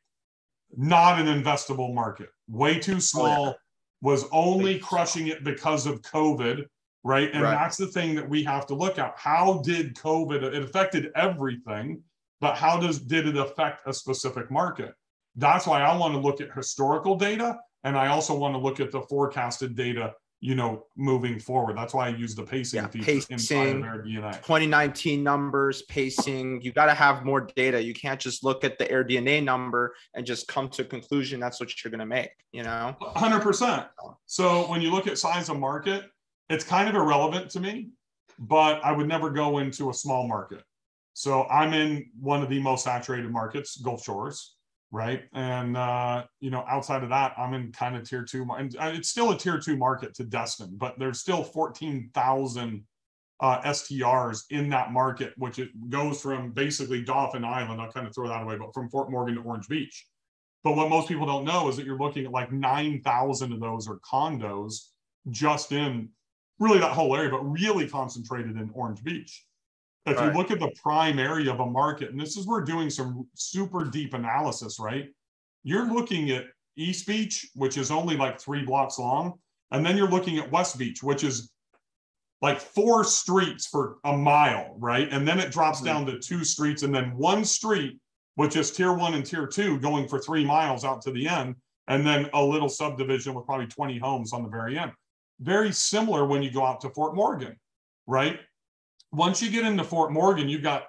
Not an investable market, way too small, oh, yeah. was only crushing it because of COVID, right? And right. that's the thing that we have to look at. How did COVID, it affected everything, but how does did it affect a specific market? That's why I want to look at historical data and I also want to look at the forecasted data you know, moving forward. That's why I use the pacing yeah, feature pacing, inside of AirDNA. 2019 numbers, pacing. You got to have more data. You can't just look at the AirDNA number and just come to a conclusion that's what you're going to make, you know? 100%. So when you look at size of market, it's kind of irrelevant to me, but I would never go into a small market. So I'm in one of the most saturated markets, Gulf Shores right? And uh, you know, outside of that, I'm in kind of tier two, and uh, it's still a tier two market to Destin, but there's still 14,000 uh, STRs in that market, which it goes from basically Dauphin Island. I'll kind of throw that away, but from Fort Morgan to Orange Beach. But what most people don't know is that you're looking at like 9,000 of those are condos just in really that whole area, but really concentrated in Orange Beach. If you look at the prime area of a market, and this is where we're doing some super deep analysis, right? You're looking at East Beach, which is only like three blocks long, and then you're looking at West Beach, which is like four streets for a mile, right? And then it drops mm-hmm. down to two streets, and then one street, which is tier one and tier two, going for three miles out to the end, and then a little subdivision with probably 20 homes on the very end. Very similar when you go out to Fort Morgan, right? Once you get into Fort Morgan, you've got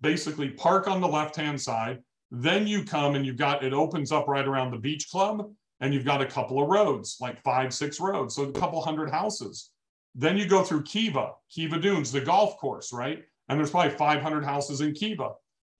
basically park on the left hand side. Then you come and you've got it opens up right around the beach club. and you've got a couple of roads, like five, six roads, so a couple hundred houses. Then you go through Kiva, Kiva Dunes, the golf course, right? And there's probably 500 houses in Kiva.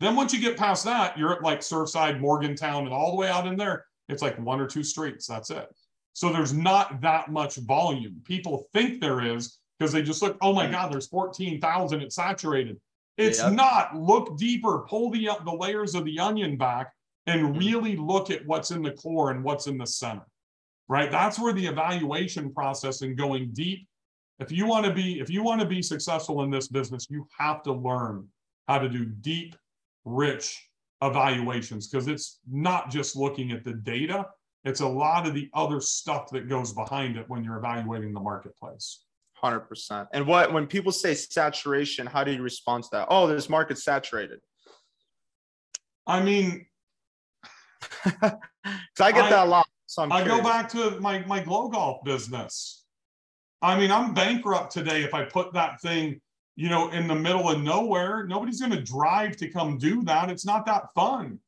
Then once you get past that, you're at like Surfside, Morgantown, and all the way out in there, it's like one or two streets. That's it. So there's not that much volume. People think there is because they just look, oh my God, there's 14,000, it's saturated. It's yep. not. Look deeper, pull the, the layers of the onion back and mm-hmm. really look at what's in the core and what's in the center, right? That's where the evaluation process and going deep. If you want to be, if you want to be successful in this business, you have to learn how to do deep, rich evaluations because it's not just looking at the data, it's a lot of the other stuff that goes behind it when you're evaluating the marketplace. 100%. And what, when people say saturation, how do you respond to that? Oh, this market's saturated. I mean, because I get I, that a lot. So i go back to my, my glow golf business. I mean, I'm bankrupt today if I put that thing, you know, in the middle of nowhere. Nobody's going to drive to come do that. It's not that fun.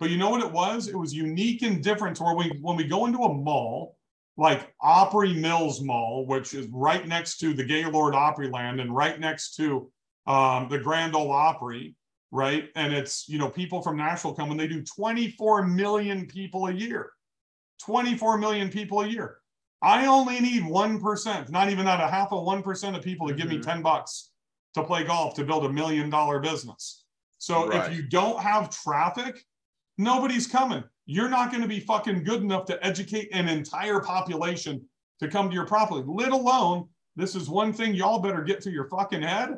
But you know what it was? It was unique and different to where we, when we go into a mall, like Opry Mills Mall, which is right next to the Gaylord Opryland and right next to um, the Grand Ole Opry, right? And it's, you know, people from Nashville come and they do 24 million people a year. 24 million people a year. I only need 1%, not even that, a half of 1% of people to give mm-hmm. me 10 bucks to play golf to build a million dollar business. So right. if you don't have traffic, nobody's coming. You're not going to be fucking good enough to educate an entire population to come to your property, let alone this is one thing y'all better get to your fucking head.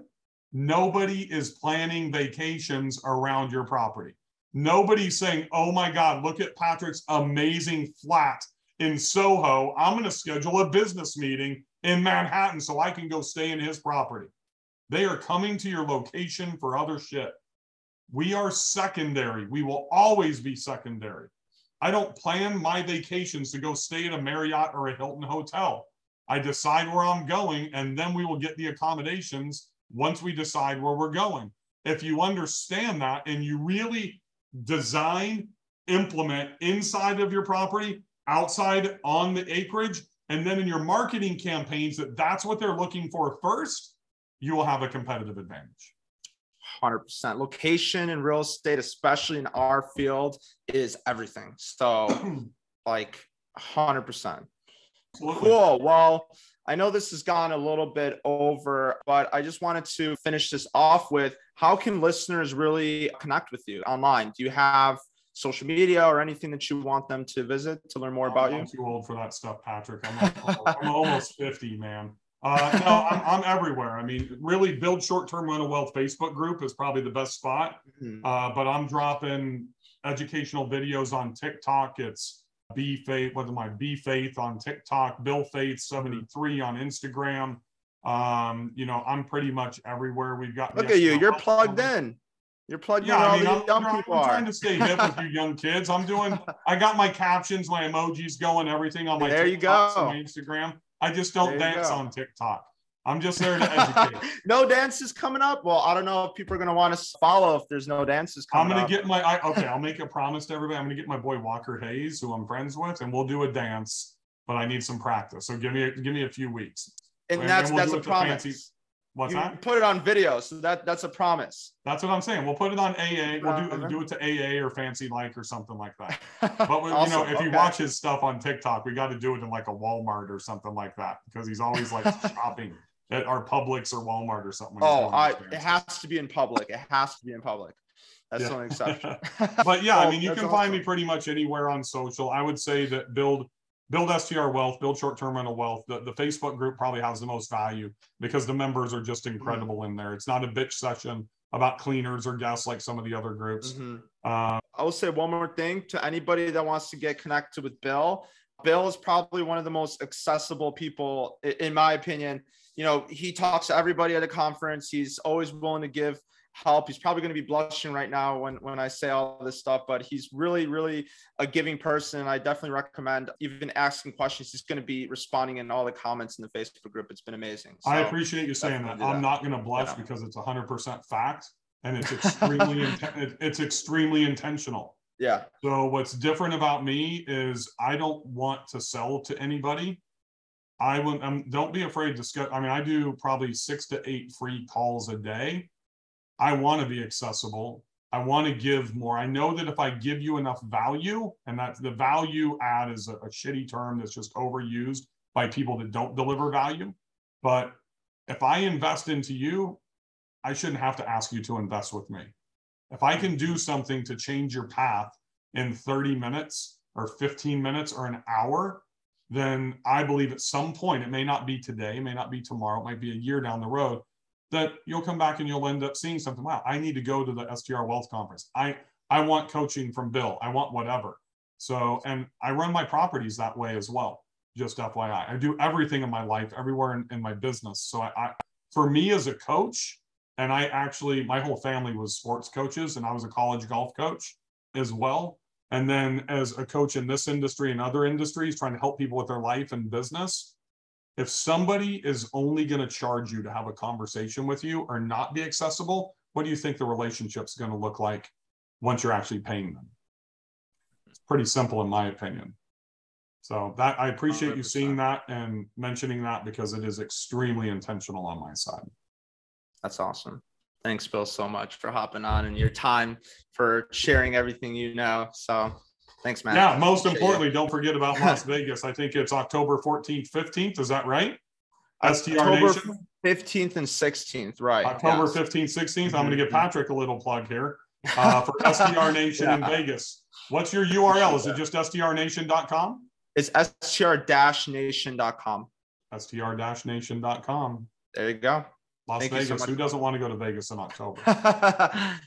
Nobody is planning vacations around your property. Nobody's saying, oh my God, look at Patrick's amazing flat in Soho. I'm going to schedule a business meeting in Manhattan so I can go stay in his property. They are coming to your location for other shit. We are secondary. We will always be secondary. I don't plan my vacations to go stay at a Marriott or a Hilton hotel. I decide where I'm going, and then we will get the accommodations once we decide where we're going. If you understand that and you really design, implement inside of your property, outside on the acreage, and then in your marketing campaigns that that's what they're looking for first, you will have a competitive advantage. 100%. Location in real estate, especially in our field, is everything. So, like 100%. Cool. Well, I know this has gone a little bit over, but I just wanted to finish this off with how can listeners really connect with you online? Do you have social media or anything that you want them to visit to learn more about I'm you? I'm too old for that stuff, Patrick. I'm, I'm almost 50, man. Uh, no, I'm, I'm, everywhere. I mean, really, build short-term rental wealth Facebook group is probably the best spot. Mm-hmm. Uh, but I'm dropping educational videos on TikTok. It's B Faeth. What am I? B Faeth on TikTok. Bill Faeth 73 on Instagram. Um, you know, I'm pretty much everywhere. We've got. Look at you. You're plugged in. You're plugged yeah, in. I mean, I'm, I'm trying to stay hip with you young kids. I'm doing. I got my captions, my emojis going, everything on my. There TikToks you go. my Instagram. I just don't dance on TikTok. I'm just there to educate. no dances coming up. Well, I don't know if people are going to want to follow if there's no dances coming I'm going to get my, I, okay, I'll make a promise to everybody. I'm going to get my boy Walker Hayes, who I'm friends with, and we'll do a dance, but I need some practice. So give me, a, give me a few weeks. And, and that's, we'll that's a promise. Fancy, What's you that? Put it on video, so that that's a promise. That's what I'm saying. We'll put it on AA. We'll do, uh-huh. do it to AA or Fancy Like or something like that. But we, you know, if okay. you watch his stuff on TikTok, we got to do it in like a Walmart or something like that because he's always like shopping at our Publix or Walmart or something. Oh, I, it has to be in public. It has to be in public. That's yeah. an exception. but yeah, I mean, you can awesome. find me pretty much anywhere on social. I would say that build build STR wealth, build short-term rental wealth. The, the Facebook group probably has the most value because the members are just incredible mm-hmm. in there. It's not a bitch session about cleaners or guests like some of the other groups. Mm-hmm. Uh, I will say one more thing to anybody that wants to get connected with Bill. Bill is probably one of the most accessible people, in my opinion. You know, he talks to everybody at a conference. He's always willing to give help. He's probably going to be blushing right now when, when I say all this stuff, but he's really, really a giving person. I definitely recommend even asking questions. He's going to be responding in all the comments in the Facebook group. It's been amazing. So I appreciate you saying that. I'm not going to blush yeah. because it's 100% fact and it's extremely, it's extremely intentional. Yeah. So what's different about me is I don't want to sell to anybody. I will. Um, don't be afraid to discuss. I mean, I do probably six to eight free calls a day. I want to be accessible. I want to give more. I know that if I give you enough value, and that the value add is a, a shitty term that's just overused by people that don't deliver value. But if I invest into you, I shouldn't have to ask you to invest with me. If I can do something to change your path in 30 minutes or 15 minutes or an hour, then I believe at some point, it may not be today, it may not be tomorrow, it might be a year down the road, that you'll come back and you'll end up seeing something. Wow, I need to go to the STR Wealth Conference. I I want coaching from Bill. I want whatever. So, and I run my properties that way as well. Just FYI, I do everything in my life, everywhere in, in my business. So, I, I, for me as a coach, and I actually, my whole family was sports coaches, and I was a college golf coach as well. And then as a coach in this industry and other industries, trying to help people with their life and business, if somebody is only going to charge you to have a conversation with you or not be accessible, what do you think the relationship's going to look like once you're actually paying them? It's pretty simple, in my opinion. So that I appreciate 100%. you seeing that and mentioning that because it is extremely intentional on my side. That's awesome. Thanks, Bill, so much for hopping on and your time for sharing everything you know. So thanks, man. Yeah, most Appreciate importantly, it. don't forget about Las Vegas. I think it's October 14th, 15th. Is that right? STR October Nation. 15th and 16th, right. October yes. 15th, 16th. I'm going to give mm-hmm. Patrick a little plug here uh, for STR Nation yeah. in Vegas. What's your URL? Is it just strnation.com? It's str-nation.com. str-nation.com. There you go. Las thank Vegas. So Who doesn't want to go to Vegas in October?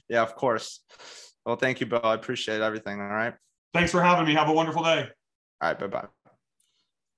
yeah, of course. Well, thank you, Bill. I appreciate everything. All right. Thanks for having me. Have a wonderful day. All right. Bye bye.